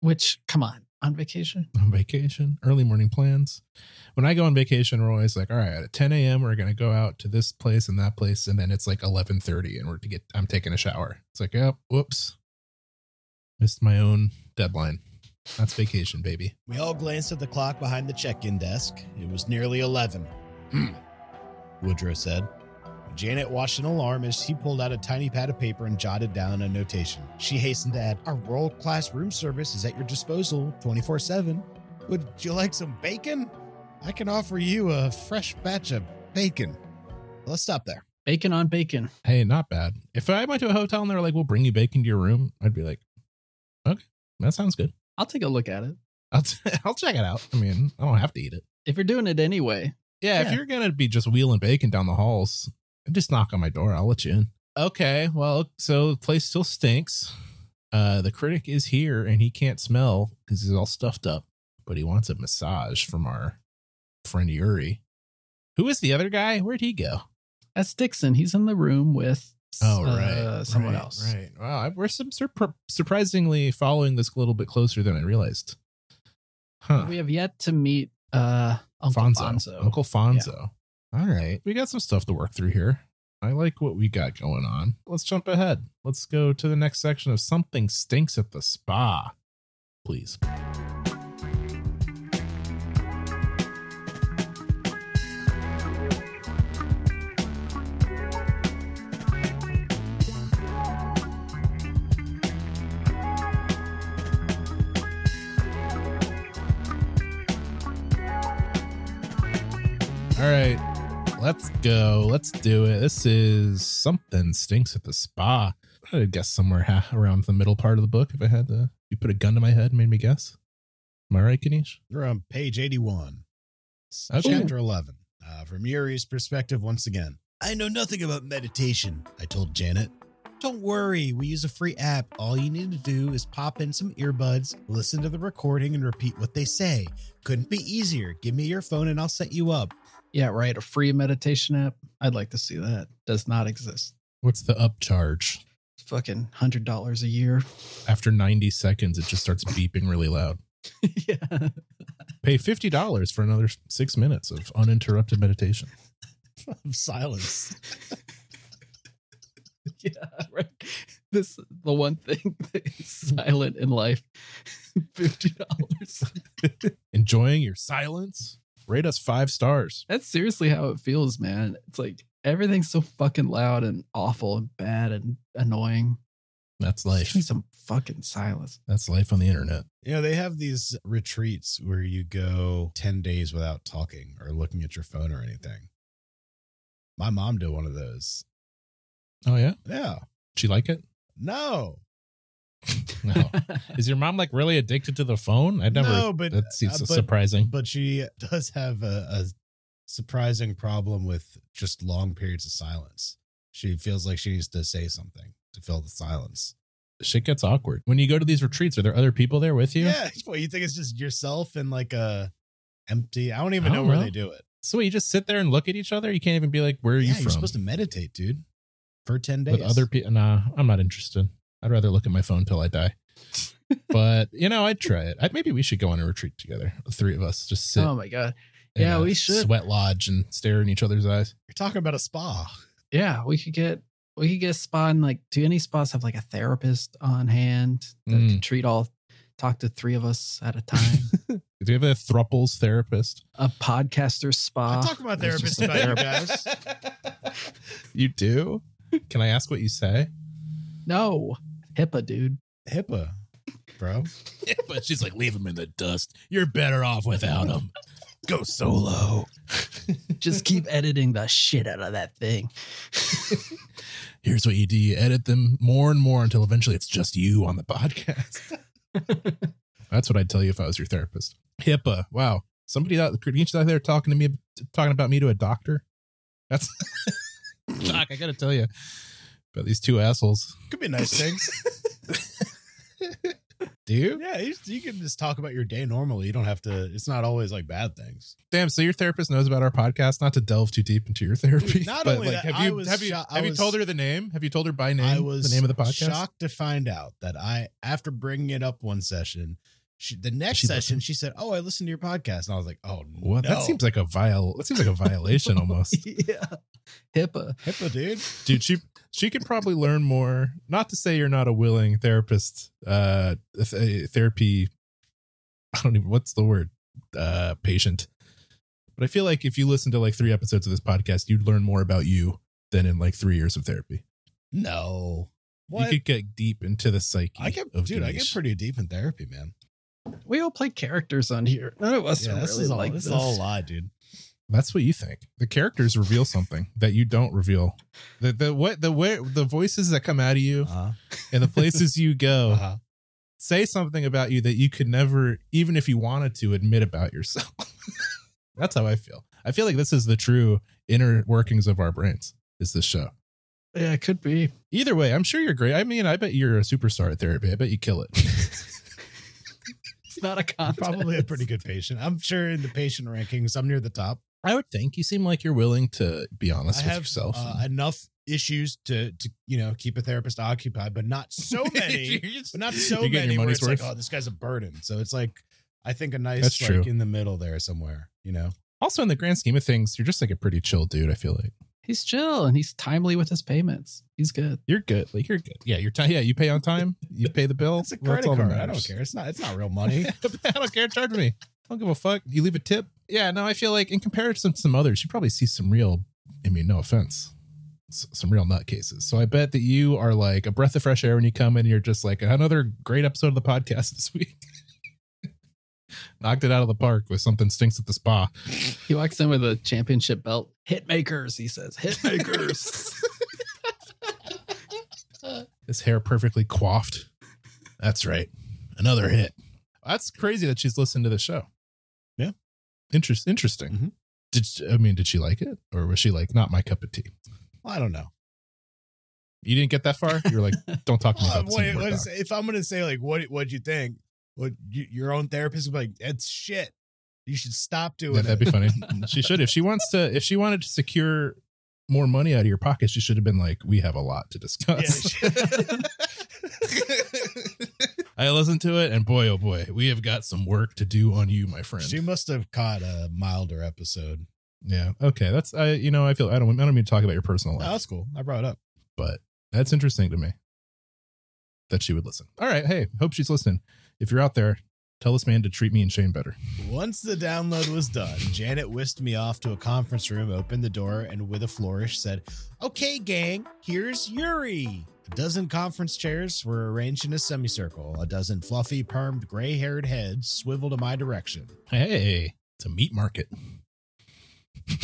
which come on on vacation. On vacation, early morning plans. When I go on vacation, we're always like, all right, at 10 a.m. we're gonna go out to this place and that place, and then it's like 11:30, and we're to get. I'm taking a shower. It's like, oh, whoops, missed my own deadline. That's vacation, baby. We all glanced at the clock behind the check in desk. It was nearly 11. Hmm, Woodrow said. Janet watched an alarm as he pulled out a tiny pad of paper and jotted down a notation. She hastened to add, Our world class room service is at your disposal 24 7. Would you like some bacon? I can offer you a fresh batch of bacon. Let's stop there. Bacon on bacon. Hey, not bad. If I went to a hotel and they were like, "We'll bring you bacon to your room," I'd be like, "Okay, that sounds good. I'll take a look at it. I'll t- I'll check it out. I mean, I don't have to eat it. If you're doing it anyway, Yeah, if you're gonna be just wheeling bacon down the halls, just knock on my door. I'll let you in. Okay, well, so the place still stinks. Uh, the critic is here and he can't smell because he's all stuffed up, but he wants a massage from our friend Yuri. Who is the other guy? Where'd he go? That's Dixon. He's in the room with Oh, uh, right. someone Right, else. Right. Wow. We're some, surpr- surprisingly following this a little bit closer than I realized. Huh. We have yet to meet uh Uncle Fonzo. Fonzo. Uncle Fonzo. All right. We got some stuff to work through here. I like what we got going on. Let's jump ahead. Let's go to the next section of Something Stinks at the Spa. Please. All right. Let's go. Let's do it. This is Something Stinks at the Spa. I'd guess somewhere ha- around the middle part of the book if I had to. You put a gun to my head and made me guess. Am I right, Ganesh? We're on page 81, Okay. chapter 11. Uh, from Yuri's perspective, once again. I know nothing about meditation, I told Janet. Don't worry, we use a free app. All you need to do is pop in some earbuds, listen to the recording, and repeat what they say. Couldn't be easier. Give me your phone and I'll set you up. Yeah, right. A free meditation app. I'd like to see that. Does not exist. What's the upcharge? Fucking hundred dollars a year. After 90 seconds, it just starts beeping really loud. yeah. Pay $50 for another six minutes of uninterrupted meditation. Of silence. Yeah, right. This the one thing that is silent in life. Fifty dollars. Enjoying your silence? Rate us five stars. That's seriously how it feels, man. It's like everything's so fucking loud and awful and bad and annoying. That's Give life. me some fucking silence. That's life on the internet. You know, they have these retreats where you go 10 days without talking or looking at your phone or anything. My mom did one of those. Oh, yeah? Yeah. She like it? No. No. Is your mom like really addicted to the phone? I never. No, but- that seems uh, but- surprising. But she does have a, a surprising problem with just long periods of silence. She feels like she needs to say something to fill the silence. Shit gets awkward when you go to these retreats. Are there other people there with you? Yeah. What, you think it's just yourself and like a empty? I don't even I know don't where know. they do it. So you just sit there and look at each other. You can't even be like, "Where are yeah, you you're supposed to meditate, dude, for 10 days. with other people. Nah, I'm not interested. I'd rather look at my phone till I die. but you know, I'd try it. I, maybe we should go on a retreat together. The three of us just sit. oh my god. in yeah, a we should. sweat lodge and stare in each other's eyes. You're talking about a spa. Yeah, we could get we could get a spa and like do any spas have like a therapist on hand that Mm. can treat all talk to three of us at a time? Do you have a thruples therapist? a podcaster spa. I talk about therapists about you guys. You do? Can I ask what you say? No. HIPAA, dude. HIPAA, bro. but she's like, leave him in the dust. You're better off without him. Go solo. Just keep editing the shit out of that thing. Here's what you do: you edit them more and more until eventually it's just you on the podcast. That's what I'd tell you if I was your therapist. HIPAA. Wow. Somebody out, each out there talking to me, talking about me to a doctor. That's Doc. I got to tell you about these two assholes. Could be nice things. Do you? yeah, you, you can just talk about your day normally. You don't have to. It's not always like bad things. Damn. So your therapist knows about our podcast. Not to delve too deep into your therapy. Not but only like, that, have you have you sho- I have you told her the name? Have you told her by name? I was the name of the podcast. shocked to find out that I, after bringing it up one session, she, the next She session listened. she said, "Oh, I listened to your podcast," and I was like, "Oh, What? no. That seems like a viol. That seems like a violation almost. yeah. HIPAA. HIPAA, dude." dude she she can probably learn more not to say you're not a willing therapist uh th- therapy i don't even what's the word uh patient but i feel like if you listen to like three episodes of this podcast you'd learn more about you than in like three years of therapy No, what? you could get deep into the psyche I get, dude. I get pretty deep in therapy, man. We all play characters on here. None of us Yeah, are this really is all. like this this. is all a lie, dude. that's what you think the characters reveal something that you don't reveal the the what the way the voices that come out of you Uh-huh. and the places you go Uh-huh. say something about you that you could never, even if you wanted to, admit about yourself. That's how I feel. I feel like this is the true inner workings of our brains. Is this show? Yeah, it could be. Either way, I'm sure you're great. I mean, I bet you're a superstar at therapy. I bet you kill it. It's not a contest. Probably a pretty good patient. I'm sure in the patient rankings, I'm near the top. I would think you seem like you're willing to be honest I with have yourself. uh, enough issues to to you know keep a therapist occupied, but not so many. but not so You're getting many your where money's it's like, worth? oh, this guy's a burden. So it's like I think a nice That's like true. in the middle there somewhere. You know, also, in the grand scheme of things, you're just like a pretty chill dude. I feel like He's chill and he's timely with his payments. He's good. you're good. Like you're good. Yeah, you're ti yeah. You pay on time. You pay the bill. it's a credit all that card. I don't care. It's not. It's not real money. I don't care. Charge me. I don't give a fuck. You leave a tip. Yeah, no, I feel like in comparison to some others, you probably see some real, I mean, no offense, some real nut cases. So I bet that you are like a breath of fresh air when you come in. And you're just like another great episode of the podcast this week. Knocked it out of the park with something stinks at the spa. He walks in with a championship belt. Hit makers, he says. Hit makers. His hair perfectly coiffed. That's right. Another hit. That's crazy that she's listened to the show. Yeah. Interest, interesting. Mhm. Did I mean, did she like it, or was she like not my cup of tea? Well, I don't know. You didn't get that far. You're like, don't talk to me about this what- anymore, what is- doc. if I'm gonna say like what what'd you think? What you, your own therapist would be like? It's shit. You should stop doing That, it. that'd be funny. Mm, she should if she wants to. If she wanted to secure more money out of your pocket, she should have been like, we have a lot to discuss. she- I listened to it, and boy, oh boy, we have got some work to do on you, my friend. she must have caught a milder episode. yeah. Okay. That's I. You know, I feel I don't. I don't mean to talk about your personal No, life. that's cool. I brought it up. but that's interesting to me that she would listen. All right, hey, hope she's listening. If you're out there, tell this man to treat me and Shane better. Once the download was done, Janet whisked me off to a conference room, opened the door, and with a flourish said, Okay, gang, here's Yuri. A dozen conference chairs were arranged in a semicircle. A dozen fluffy, permed, gray haired heads swiveled in my direction. Hey, it's a meat market.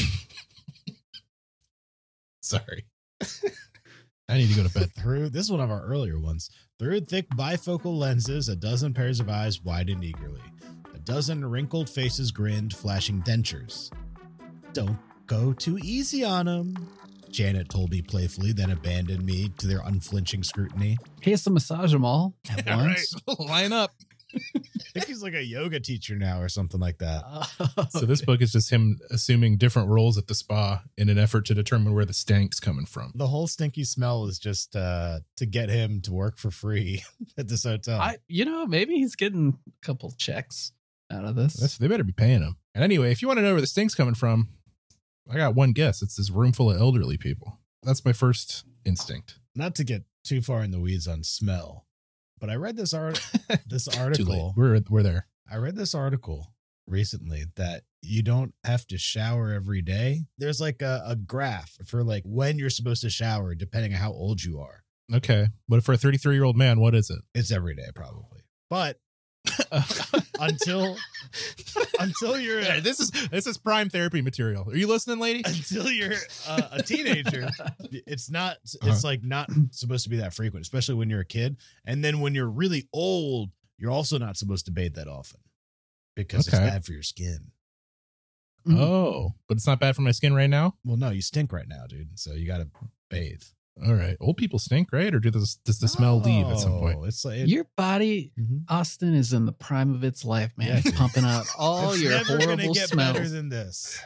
Sorry. I need to go to bed. Through this is one of our earlier ones. Through thick bifocal lenses, a dozen pairs of eyes widened eagerly. A dozen wrinkled faces grinned, flashing dentures. Don't go too easy on them. Janet told me playfully, then abandoned me to their unflinching scrutiny. he has to massage them all at All right, once. line up. I think he's like a yoga teacher now or something like that. So this book is just him assuming different roles at the spa in an effort to determine where the stank's coming from. The whole stinky smell is just uh, to get him to work for free at this hotel. I, you know, maybe he's getting a couple checks out of this. That's, they better be paying him. And anyway, if you want to know where the stink's coming from, I got one guess. It's this room full of elderly people. That's my first instinct. Not to get too far in the weeds on smell, but I read this art this article. We're we're there. I read this article recently that you don't have to shower every day. There's like a, a graph for like when you're supposed to shower, depending on how old you are. Okay, but for a 33 year old man, what is it? It's every day, probably. But until until you're Yeah, this is this is prime therapy material. Are you listening, lady? until you're uh, a teenager, it's not. It's Uh-huh. like not supposed to be that frequent, especially when you're a kid. And then when you're really old, you're also not supposed to bathe that often because it's bad for your skin. Mm. Oh, but it's not bad for my skin right now. Well, no, you stink right now, dude. So you got to bathe. All right, old people stink, right? Or do this does the smell leave at some point? It's like it- Your body, Mhm. Austin, is in the prime of its life, man. Yeah. It's pumping out all It's your never gonna horrible get smells. better than this.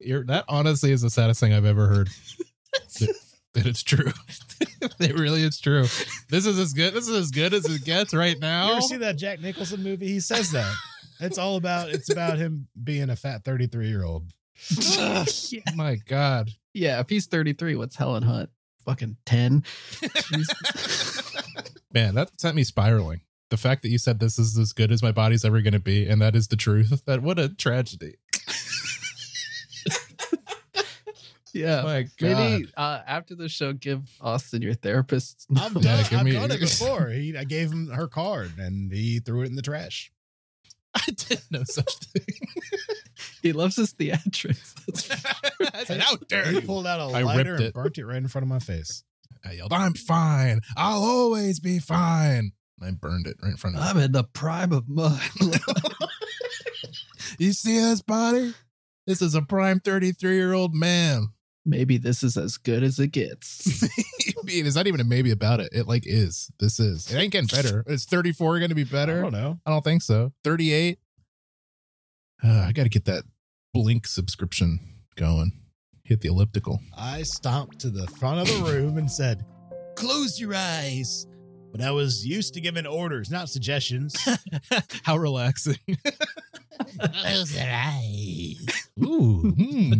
You're, that honestly is the saddest thing I've ever heard. that, that it's true. it really is true. This is as good. This is as good as it gets right now. You ever see that Jack Nicholson movie? He says that. it's all about. It's about him being a fat 33 year old. yeah. My God. yeah, if he's 33, what's Helen Hunt? Fucking 10. Man, that sent me spiraling. The fact that you said this is as good as my body's ever going to be, and that is the truth. That what a tragedy. Yeah. My God. Maybe uh, after the show, give Austin your therapist. I'm Yeah, done. give I've me- done it before. He, I gave him her card and he threw it in the trash. I didn't know such thing. he loves his theatrics. I said, How dare He you? pulled out a I lighter ripped and it. burnt it right in front of my face. I yelled, I'm fine. I'll always be fine. And I burned it right in front of I'm in the prime of mud. You see this body? This is a prime 33 year old man. Maybe this is as good as it gets. I mean, it's not even a maybe about it. It like is. This is. It ain't getting better. Is 34 going to be better? I better? don't know. I don't think so. 38. Uh, I got to get that Blink subscription going. Hit the elliptical. I stomped to the front of the room and said, Close your eyes. But I was used to giving orders, not suggestions. How relaxing. Close your eyes. Ooh. hmm.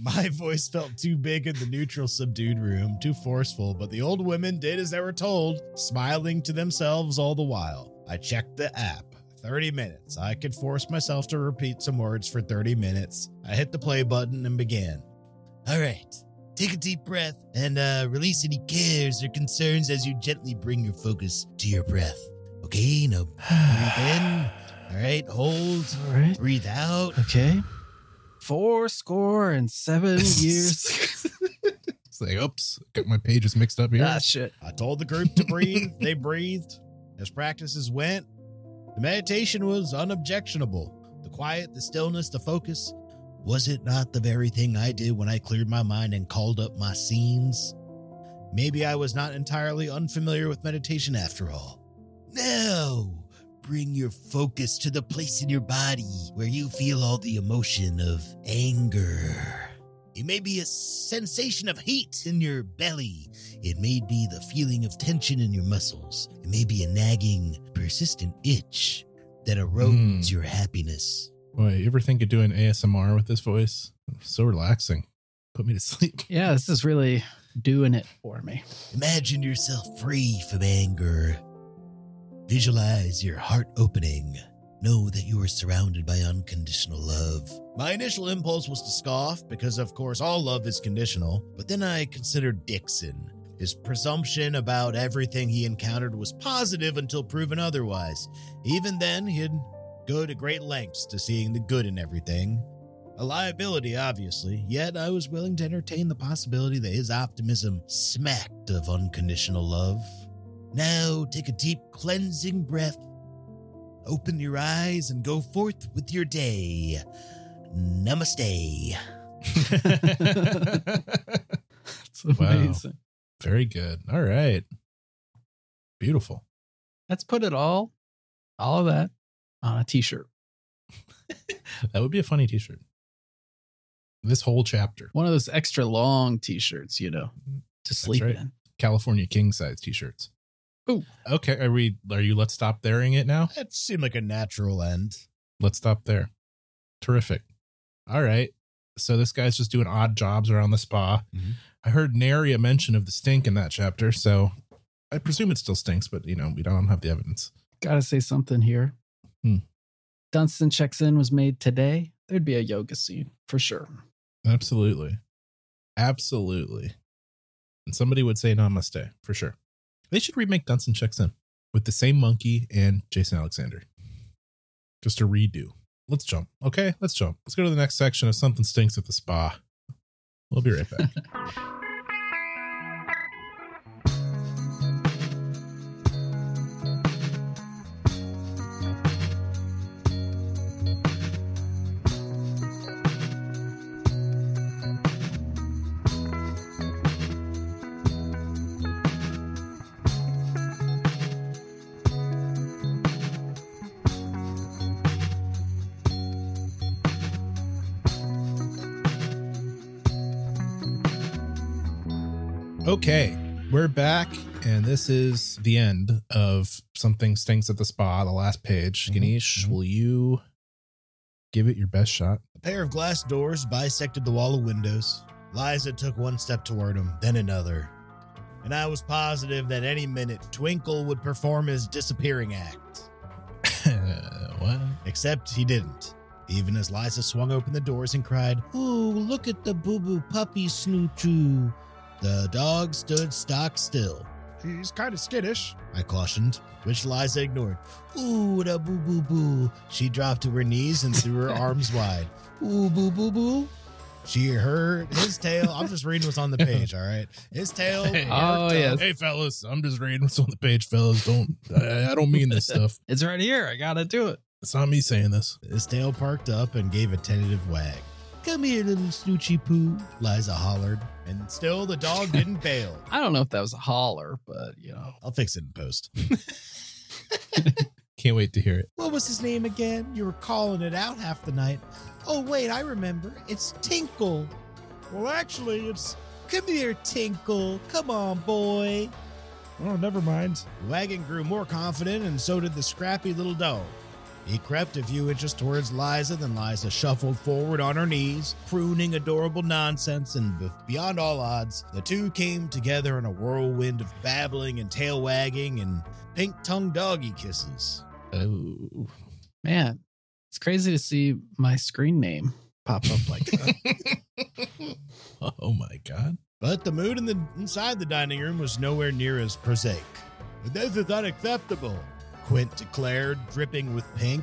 My voice felt too big in the neutral, subdued room, too forceful, but the old women did as they were told, smiling to themselves all the while. I checked the app. 30 minutes. I could force myself to repeat some words for 30 minutes. I hit the play button and began. All right. Take a deep breath and uh, release any cares or concerns as you gently bring your focus to your breath. Okay, now breathe in. All right, hold. All right. Breathe out. Okay. Four score and seven years. It's like, oops, got my pages mixed up here. ah, shit. I told the group to breathe. they breathed. As practices went, the meditation was unobjectionable. The quiet, the stillness, the focus. Was it not the very thing I did when I cleared my mind and called up my scenes? Maybe I was not entirely unfamiliar with meditation after all. Now, bring your focus to the place in your body where you feel all the emotion of anger. It may be a sensation of heat in your belly. It may be the feeling of tension in your muscles. It may be a nagging, persistent itch that erodes Mm. your happiness. Boy, you ever think of doing ASMR with this voice? So relaxing. Put me to sleep. Yeah, this is really doing it for me. Imagine yourself free from anger. Visualize your heart opening. Know that you are surrounded by unconditional love. My initial impulse was to scoff because, of course, all love is conditional. But then I considered Dixon. His presumption about everything he encountered was positive until proven otherwise. Even then, he'd go to great lengths to seeing the good in everything. A liability, obviously, yet I was willing to entertain the possibility that his optimism smacked of unconditional love. Now take a deep cleansing breath. Open your eyes and go forth with your day. Namaste. It's amazing. Very good. All right. Beautiful. Let's put it all, all of that on a t shirt. That would be a funny t shirt. This whole chapter, One of those extra long t shirts, you know, to sleep right. in. California king size t shirts. Ooh. Okay. Are we, are you, let's stop thereing it now? That seemed like a natural end. Let's stop there. Terrific. All right. So this guy's just doing odd jobs around the spa. Mhm. I heard nary a mention of the stink in that chapter. So I presume it still stinks, but you know, we don't have the evidence. Gotta say something here. Hmm. Dunston checks in was made today. There'd be a yoga scene for sure. Absolutely. Absolutely. And somebody would say namaste for sure. They should remake Dunston Checks In with the same monkey and Jason Alexander. Just a redo. Let's jump. Okay, let's jump. Let's go to the next section of Something Stinks at the Spa. We'll be right back. Okay, we're back, and this is the end of Something Stinks at the Spa, the last page. Mhm, Ganesh, mhm. will you give it your best shot? A pair of glass doors bisected the wall of windows. Liza took one step toward him, then another. And I was positive that any minute Twinkle would perform his disappearing act. what? Except he didn't. Even as Liza swung open the doors and cried, Oh, look at the boo boo puppy snoochoo. The dog stood stock still. He's kind of skittish, I cautioned, which Liza ignored. Ooh, the boo boo boo. She dropped to her knees and threw her arms wide. Ooh, boo boo boo. She heard his tail. I'm just reading what's on the page, all right? His tail. Hey. Oh, yes. Hey, fellas, I'm just reading what's on the page, fellas. Don't, I, I don't mean this stuff. It's right here. I gotta do it. It's not me saying this. His tail parked up and gave a tentative wag. Come here, little snoochie poo, Liza hollered. And still the dog didn't bail. I don't know if that was a holler, but you know. I'll fix it in post. Can't wait to hear it. What was his name again? You were calling it out half the night. Oh, wait, I remember. It's Tinkle. Well, actually, it's. Come here, Tinkle. Come on, boy. Oh, never mind. The wagon grew more confident, and so did the scrappy little dog. He crept a few inches towards Liza, then Liza shuffled forward on her knees, crooning adorable nonsense, and be- beyond all odds, the two came together in a whirlwind of babbling and tail wagging and pink tongue doggy kisses. Oh. Man, it's crazy to see my screen name pop up like that. oh my god. But the mood in the inside the dining room was nowhere near as prosaic. This is unacceptable, Quint declared, dripping with pink.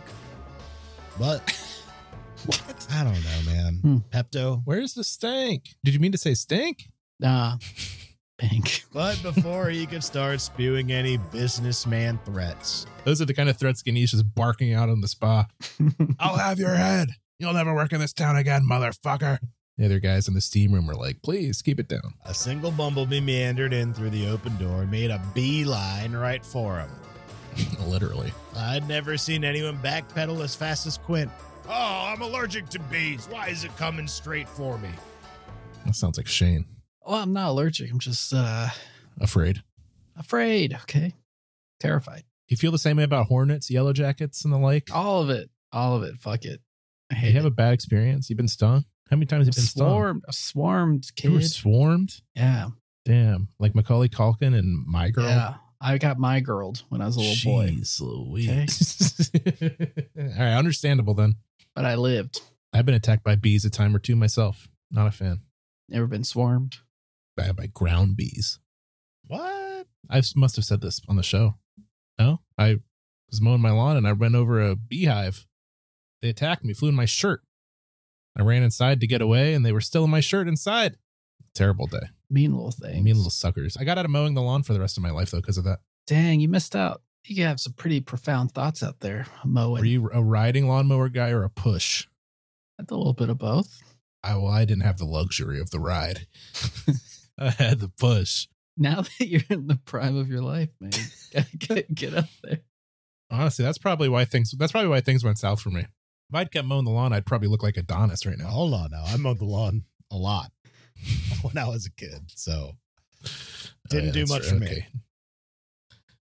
But What? I don't know, man. Hmm. Pepto. Where's the stank? Did you mean to say stank? nah, pink. But before he could start spewing any businessman threats, Those are the kind of threats Ganesh is barking out on the spa. I'll have your head. You'll never work in this town again, motherfucker. The other guys in the steam room were like, please keep it down. a single bumblebee meandered in through the open door and made a beeline right for him. Literally. I'd never seen anyone backpedal as fast as Quint. Oh, I'm allergic to bees. Why is it coming straight for me? That sounds like Shane. well, I'm not allergic. I'm just uh Afraid. afraid. Okay. Terrified. You feel the same way about hornets, yellow jackets, and the like? All of it. All of it. Fuck it. I you have it. a bad experience? You've been stung? How many times have you been stung? swarmed. A swarmed You were kid. swarmed? Yeah. Damn. Like Macaulay Culkin and My Girl? Yeah. I got my girl when I was a little boy, Jeez Louise. All right, understandable then. but I lived. I've been attacked by bees a time or two myself. Not a fan. Never been swarmed. By, by ground bees. What? I must have said this on the show. No, I was mowing my lawn and I went over a beehive. They attacked me, flew in my shirt. I ran inside to get away and they were still in my shirt inside. Terrible day. Mean little things. Mean little suckers. I got out of mowing the lawn for the rest of my life though because of that. Dang, you missed out. You have some pretty profound thoughts out there, mowing. Were you a riding lawnmower guy or a push? I did a little bit of both. I well, I didn't have the luxury of the ride. I had the push. Now that you're in the prime of your life, man, gotta get, get up there. Honestly, that's probably why things that's probably why things went south for me. If I'd kept mowing the lawn, I'd probably look like Adonis right Now, now. hold on now. I mowed the lawn a lot when I was a kid. So Didn't do Oh, that's much right. for me. Okay.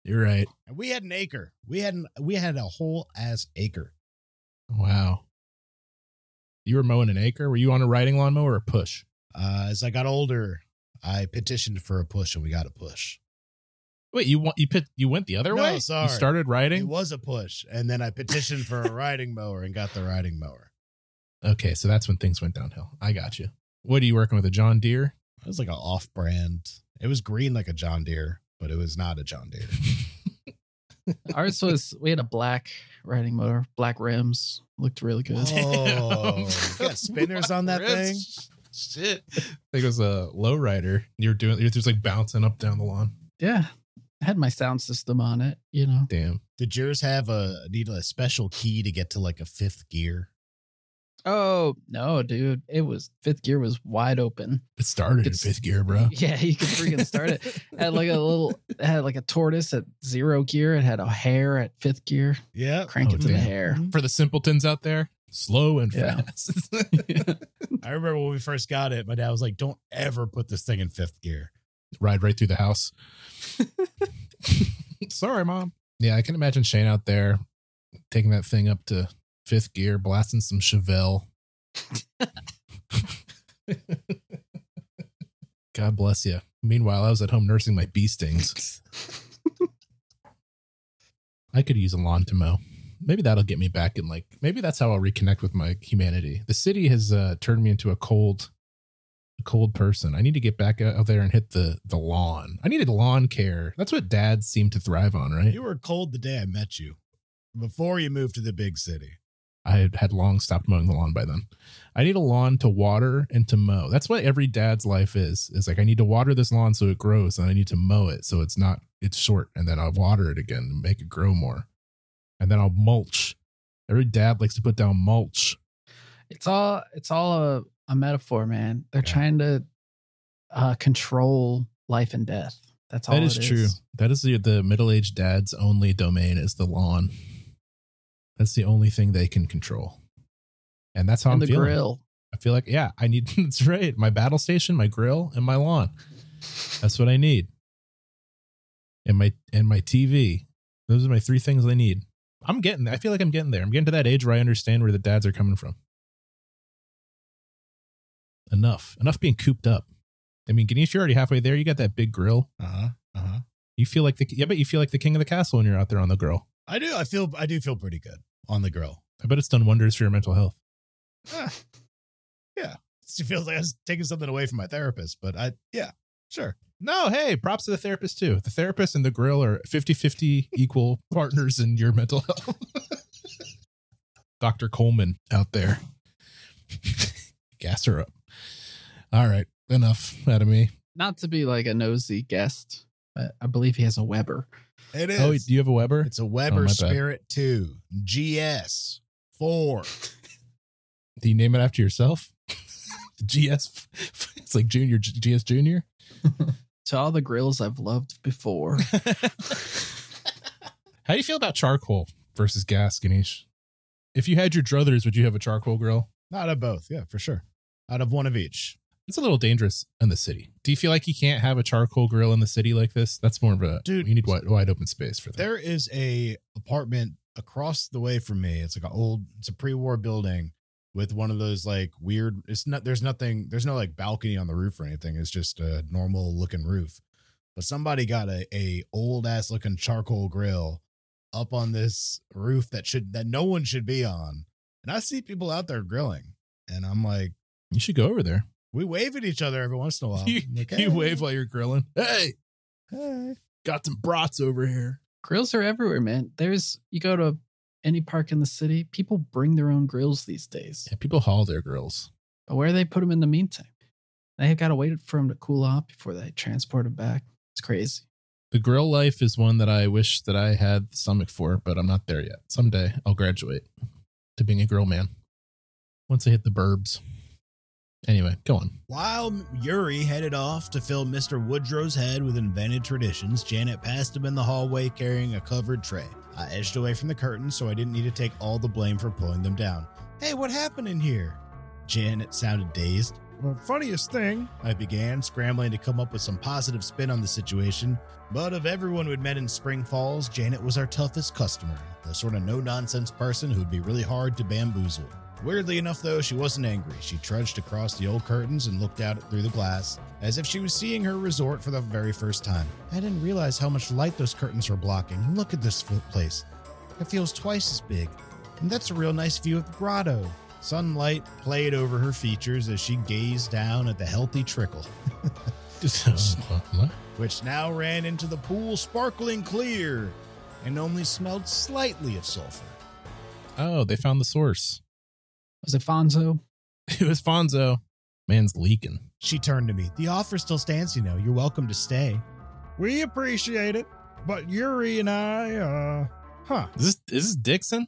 You're right. and we had an acre. We had an, we had a whole ass acre. Wow. You were mowing an acre? Were you on a riding lawnmower or a push? Uh, as I got older, I petitioned for a push and we got a push. Wait, you want you pit you went the other No, way? sorry. You started riding? It was a push, and then I petitioned for a riding mower and got the riding mower. Okay, so that's when things went downhill. I got you. What are you working with? A John Deere? It was like an off-brand. It was green like a John Deere, but it was not a John Deere. Ours was we had a black riding motor, black rims, looked really good. Oh, got spinners on that thing? Shit. I think it was a low rider. You're doing you're just like bouncing up down the lawn. Yeah, I had my sound system on it. You know, Damn. Did yours have a need a special key to get to like a fifth gear? Oh no, dude! It was fifth gear was wide open. It started in fifth gear, bro. Yeah, you could freaking start it. it had like a little, it had like a tortoise at zero gear. It had a hare at fifth gear. Yeah. Crank Oh, it to the damn. hare. Mm-hmm. For the simpletons out there, slow and Yeah. fast. I remember when we first got it, my dad was like, "Don't ever put this thing in fifth gear." Ride right through the house. Sorry, mom. Yeah, I can imagine Shane out there taking that thing up to fifth gear, blasting some Chevelle. God bless you. Meanwhile, I was at home nursing my bee stings. I could use a lawn to mow. Maybe that'll get me back in like maybe that's how I'll reconnect with my humanity. The city has uh, turned me into a cold a cold person. I need to get back out there and hit the the lawn. I needed lawn care. That's what dads seem to thrive on, right? You were cold the day I met you, before you moved to the big city. I had, long stopped mowing the lawn by then. I need a lawn to water and to mow. That's what every dad's life is. Is like I need to water this lawn so it grows, and I need to mow it so it's not it's short, and then I'll water it again and make it grow more, and then I'll mulch. Every dad likes to put down mulch. It's all it's all a, a metaphor, man. They're Yeah. trying to uh, control life and death. That's all. That is true. That is the, the middle aged dad's only domain is the lawn. That's the only thing they can control. And that's how And I'm the feeling. grill. I feel like, yeah, I need that's right. My battle station, my grill, and my lawn. That's what I need. And my and my TV. Those are my three things I need. I'm getting. I feel like I'm getting there. I'm getting to that age where I understand where the dads are coming from. Enough. Enough being cooped up. I mean, Ganesh, you're already halfway there. You got that big grill. Uh huh. Uh huh. You feel like the yeah, but you feel like the king of the castle when you're out there on the grill. I do. I feel. I do feel pretty good on the grill. I bet it's done wonders for your mental health. Ah, yeah. It feels like I was taking something away from my therapist, but I. Yeah. Sure. No, hey, props to the therapist too. The therapist and the grill are 50-50 equal partners in your mental health. Dr. Coleman out there. Gas her up. All right, enough out of me. Not to be like a nosy guest, but I believe he has a Weber. It oh, is. Oh, do you have a Weber? It's a Oh, Weber bad. Spirit 2 GS 4. Do you name it after yourself? GS. It's like Junior GS Junior. To all the grills I've loved before. How do you feel about charcoal versus gas, Ganesh? If you had your druthers, would you have a charcoal grill? Not of both. Yeah, for sure. Out of one of each. It's a little dangerous in the city. Do you feel like you can't have a charcoal grill in the city like this? That's more of a Dude, You need wide, wide open space for that. There is a apartment across the way from me. It's like an old, it's a pre-war building with one of those like weird. It's not. There's nothing. There's no like balcony on the roof or anything. It's just a normal looking roof. But somebody got a a old ass looking charcoal grill up on this roof that should that no one should be on. And I see people out there grilling, and I'm like, You should go over there. We wave at each other every once in a while. you, I'm like, you wave while you're grilling. Hey, hey." got some brats over here. grills are everywhere, man. There's you go to any park in the city, people bring their own grills these days. Yeah, people haul their grills. But where they put them in the meantime? They've got to wait for them to cool off before they transport them back. It's crazy. The grill life is one that I wish that I had the stomach for, but I'm not there yet. Someday I'll graduate to being a grill man. Once I hit the burbs. Anyway, go on. While Yuri headed off to fill Mr. Woodrow's head with invented traditions, Janet passed him in the hallway carrying a covered tray. I edged away from the curtain so I didn't need to take all the blame for pulling them down. Hey, what happened in here? Janet sounded dazed. Well, funniest thing, I began, scrambling to come up with some positive spin on the situation. But of everyone we'd met in Spring Falls, Janet was our toughest customer, the sort of no nonsense person who'd be really hard to bamboozle. Weirdly enough, though, she wasn't angry. She trudged across the old curtains and looked out through the glass, as if she was seeing her resort for the very first time. I didn't realize how much light those curtains were blocking. Look at this place. It feels twice as big. And that's a real nice view of the grotto. Sunlight played over her features as she gazed down at the healthy trickle, which now ran into the pool sparkling clear and only smelled slightly of sulfur. Oh, they found the source. Was it Fonzo? It was Fonzo. Man's leaking. She turned to me. The offer still stands, you know. You're welcome to stay. We appreciate it, but Yuri and I, uh, huh? Is this is this Dixon?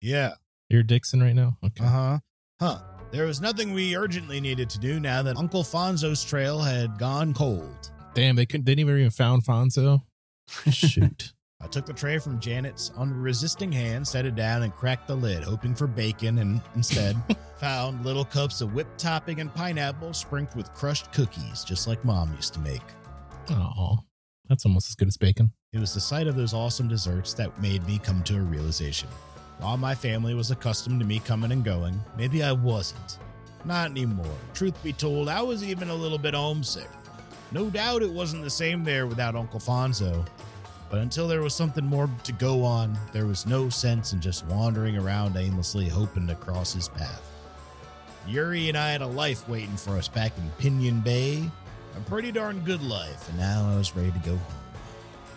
Yeah, You're Dixon right now? Okay. uh huh, huh. There was nothing we urgently needed to do now that Uncle Fonzo's trail had gone cold. Damn, they couldn't they didn't even found Fonzo. Shoot. I took the tray from Janet's unresisting hand, set it down, and cracked the lid, hoping for bacon, and instead found little cups of whipped topping and pineapple sprinkled with crushed cookies, just like Mom used to make. Oh, that's almost as good as bacon. It was the sight of those awesome desserts that made me come to a realization. While my family was accustomed to me coming and going, maybe I wasn't. Not anymore. Truth be told, I was even a little bit homesick. No doubt it wasn't the same there without Uncle Fonzo. But until there was something more to go on, there was no sense in just wandering around aimlessly hoping to cross his path. Yuri and I had a life waiting for us back in Pinion Bay. A pretty darn good life, and now I was ready to go home.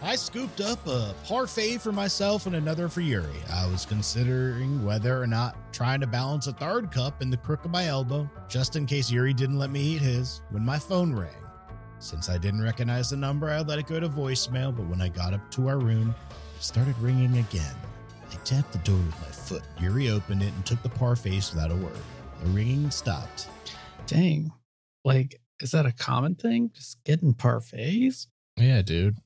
I scooped up a parfait for myself and another for Yuri. I was considering whether or not trying to balance a third cup in the crook of my elbow, just in case Yuri didn't let me eat his, when my phone rang. Since I didn't recognize the number, I let it go to voicemail, but when I got up to our room, it started ringing again. I tapped the door with my foot. Yuri opened it and took the parfait without a word. The ringing stopped. Dang. Like, is that a common thing? Just getting parfaits? Yeah, dude.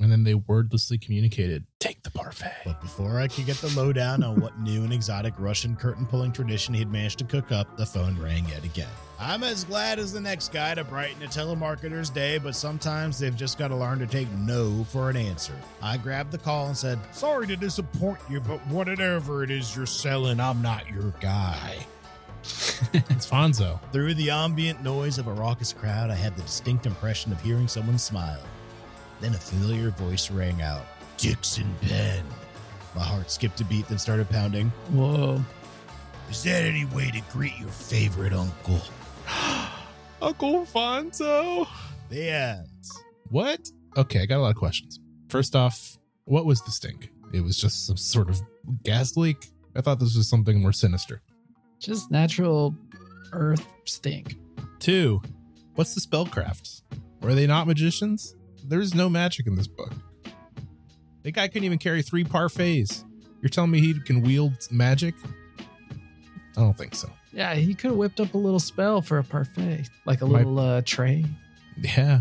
And then they wordlessly communicated, take the parfait. But before I could get the lowdown on what new and exotic Russian curtain pulling tradition he'd managed to cook up, the phone rang yet again. I'm as glad as the next guy to brighten a telemarketer's day, but sometimes they've just got to learn to take no for an answer. I grabbed the call and said, Sorry to disappoint you, but whatever it is you're selling, I'm not your guy. It's Fonzo. Through the ambient noise of a raucous crowd, I had the distinct impression of hearing someone smile. Then a familiar voice rang out Dixon Ben. My heart skipped a beat, then started pounding. Whoa. Is that any way to greet your favorite uncle? Uncle Fonzo. The end. What? Okay, I got a lot of questions. First off, what was the stink? It was just some sort of gas leak. I thought this was something more sinister. Just natural earth stink. Two, what's the spellcrafts? Were they not magicians? There's no magic in this book. The guy couldn't even carry three parfaits. You're telling me he can wield magic? I don't think so. Yeah, he could have whipped up a little spell for a parfait, like a My- little uh, tray. Yeah.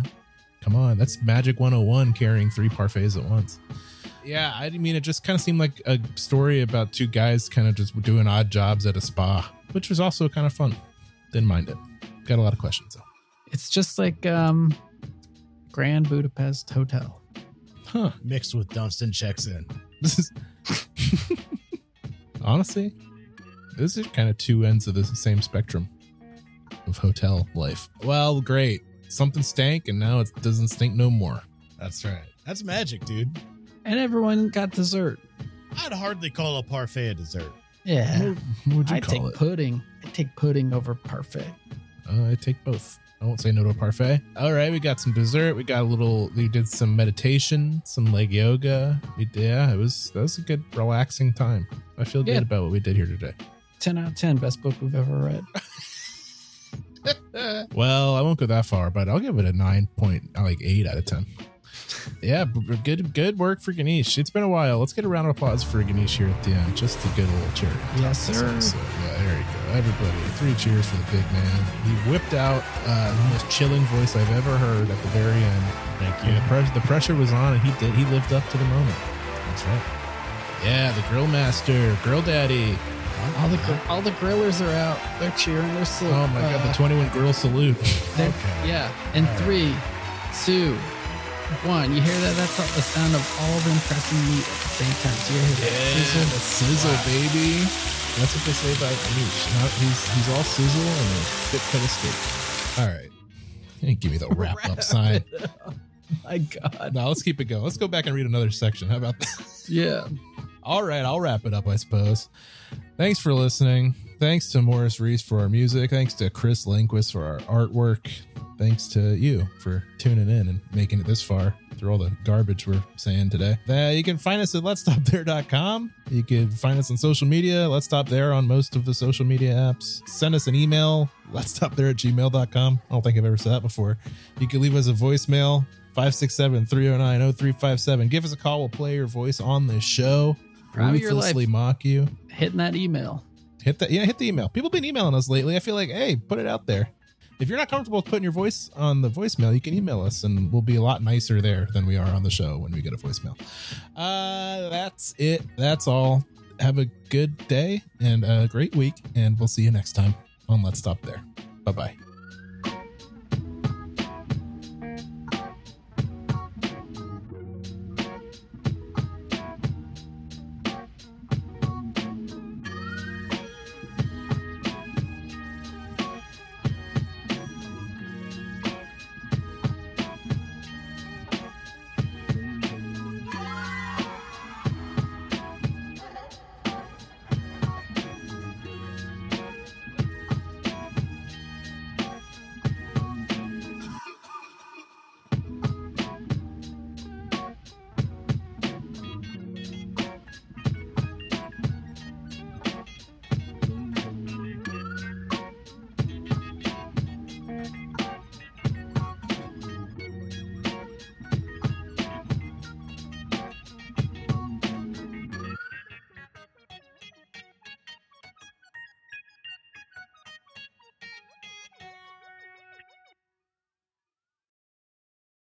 Come on. That's Magic 101 carrying three parfaits at once. Yeah, I mean, it just kind of seemed like a story about two guys kind of just doing odd jobs at a spa, which was also kind of fun. Didn't mind it. Got a lot of questions, though. It's just like um, Grand Budapest Hotel. Huh. Mixed with Dunston checks in. This is. Honestly, this is kind of two ends of the same spectrum of hotel life. Well, great. Something stank, and now it doesn't stink no more. That's right. That's magic, dude. And everyone got dessert. I'd hardly call a parfait a dessert. Yeah. What what would you I take call it? pudding. I take pudding over parfait. Uh, I take both. I won't say no to a parfait. All right, we got some dessert. We got a little. We did some meditation, some leg yoga. We yeah, it was that was a good relaxing time. I feel good about what we did here today. 10 out of 10, best book we've ever read. Well, I won't go that far, but I'll give it a nine point like eight out of ten. Yeah, good good work for Ganesh. It's been a while. Let's get a round of applause for Ganesh here at the end. Just a good little cheer. Yes, sir. episode. Yeah, there you go. Everybody, three cheers for the big man. He whipped out uh, the most chilling voice I've ever heard at the very end. Thank you. the, pres- the pressure was on, and he did. He lived up to the moment. That's right. Yeah, the grill master, grill daddy. All the gr- all the grillers are out. They're cheering. They're still. Oh my god, the twenty one grill salute. Okay. Yeah. And three, two, one. You hear that? That's the sound of all of them pressing meat at the same time. So you hear that sizzle. the sizzle, baby. That's what they say about Ganesh. Not, he's he's all sizzle and a thick cut of steak. All right, give me the wrap up sign. My God. Now let's keep it going. Let's go back and read another section. How about that? Yeah. All right, I'll wrap it up, I suppose. Thanks for listening. Thanks to Morris Reese for our music. Thanks to Chris Linquist for our artwork. Thanks to you for tuning in and making it this far all the garbage we're saying today. Uh, you can find us at let'sstopthere.com. You can find us on social media. Let's Stop There on most of the social media apps. Send us an email, let's stop there at gmail.com. I don't think I've ever said that before. You can leave us a voicemail, 567 309 0357. Give us a call. We'll play your voice on the show. Ruthlessly mock you. Hitting that email. Hit that. Yeah, hit the email. People been emailing us lately. I feel like, hey, put it out there. If you're not comfortable with putting your voice on the voicemail, you can email us, and we'll be a lot nicer there than we are on the show when we get a voicemail. Uh, that's it. That's all. Have a good day and a great week, and we'll see you next time on Let's Stop There. Bye bye.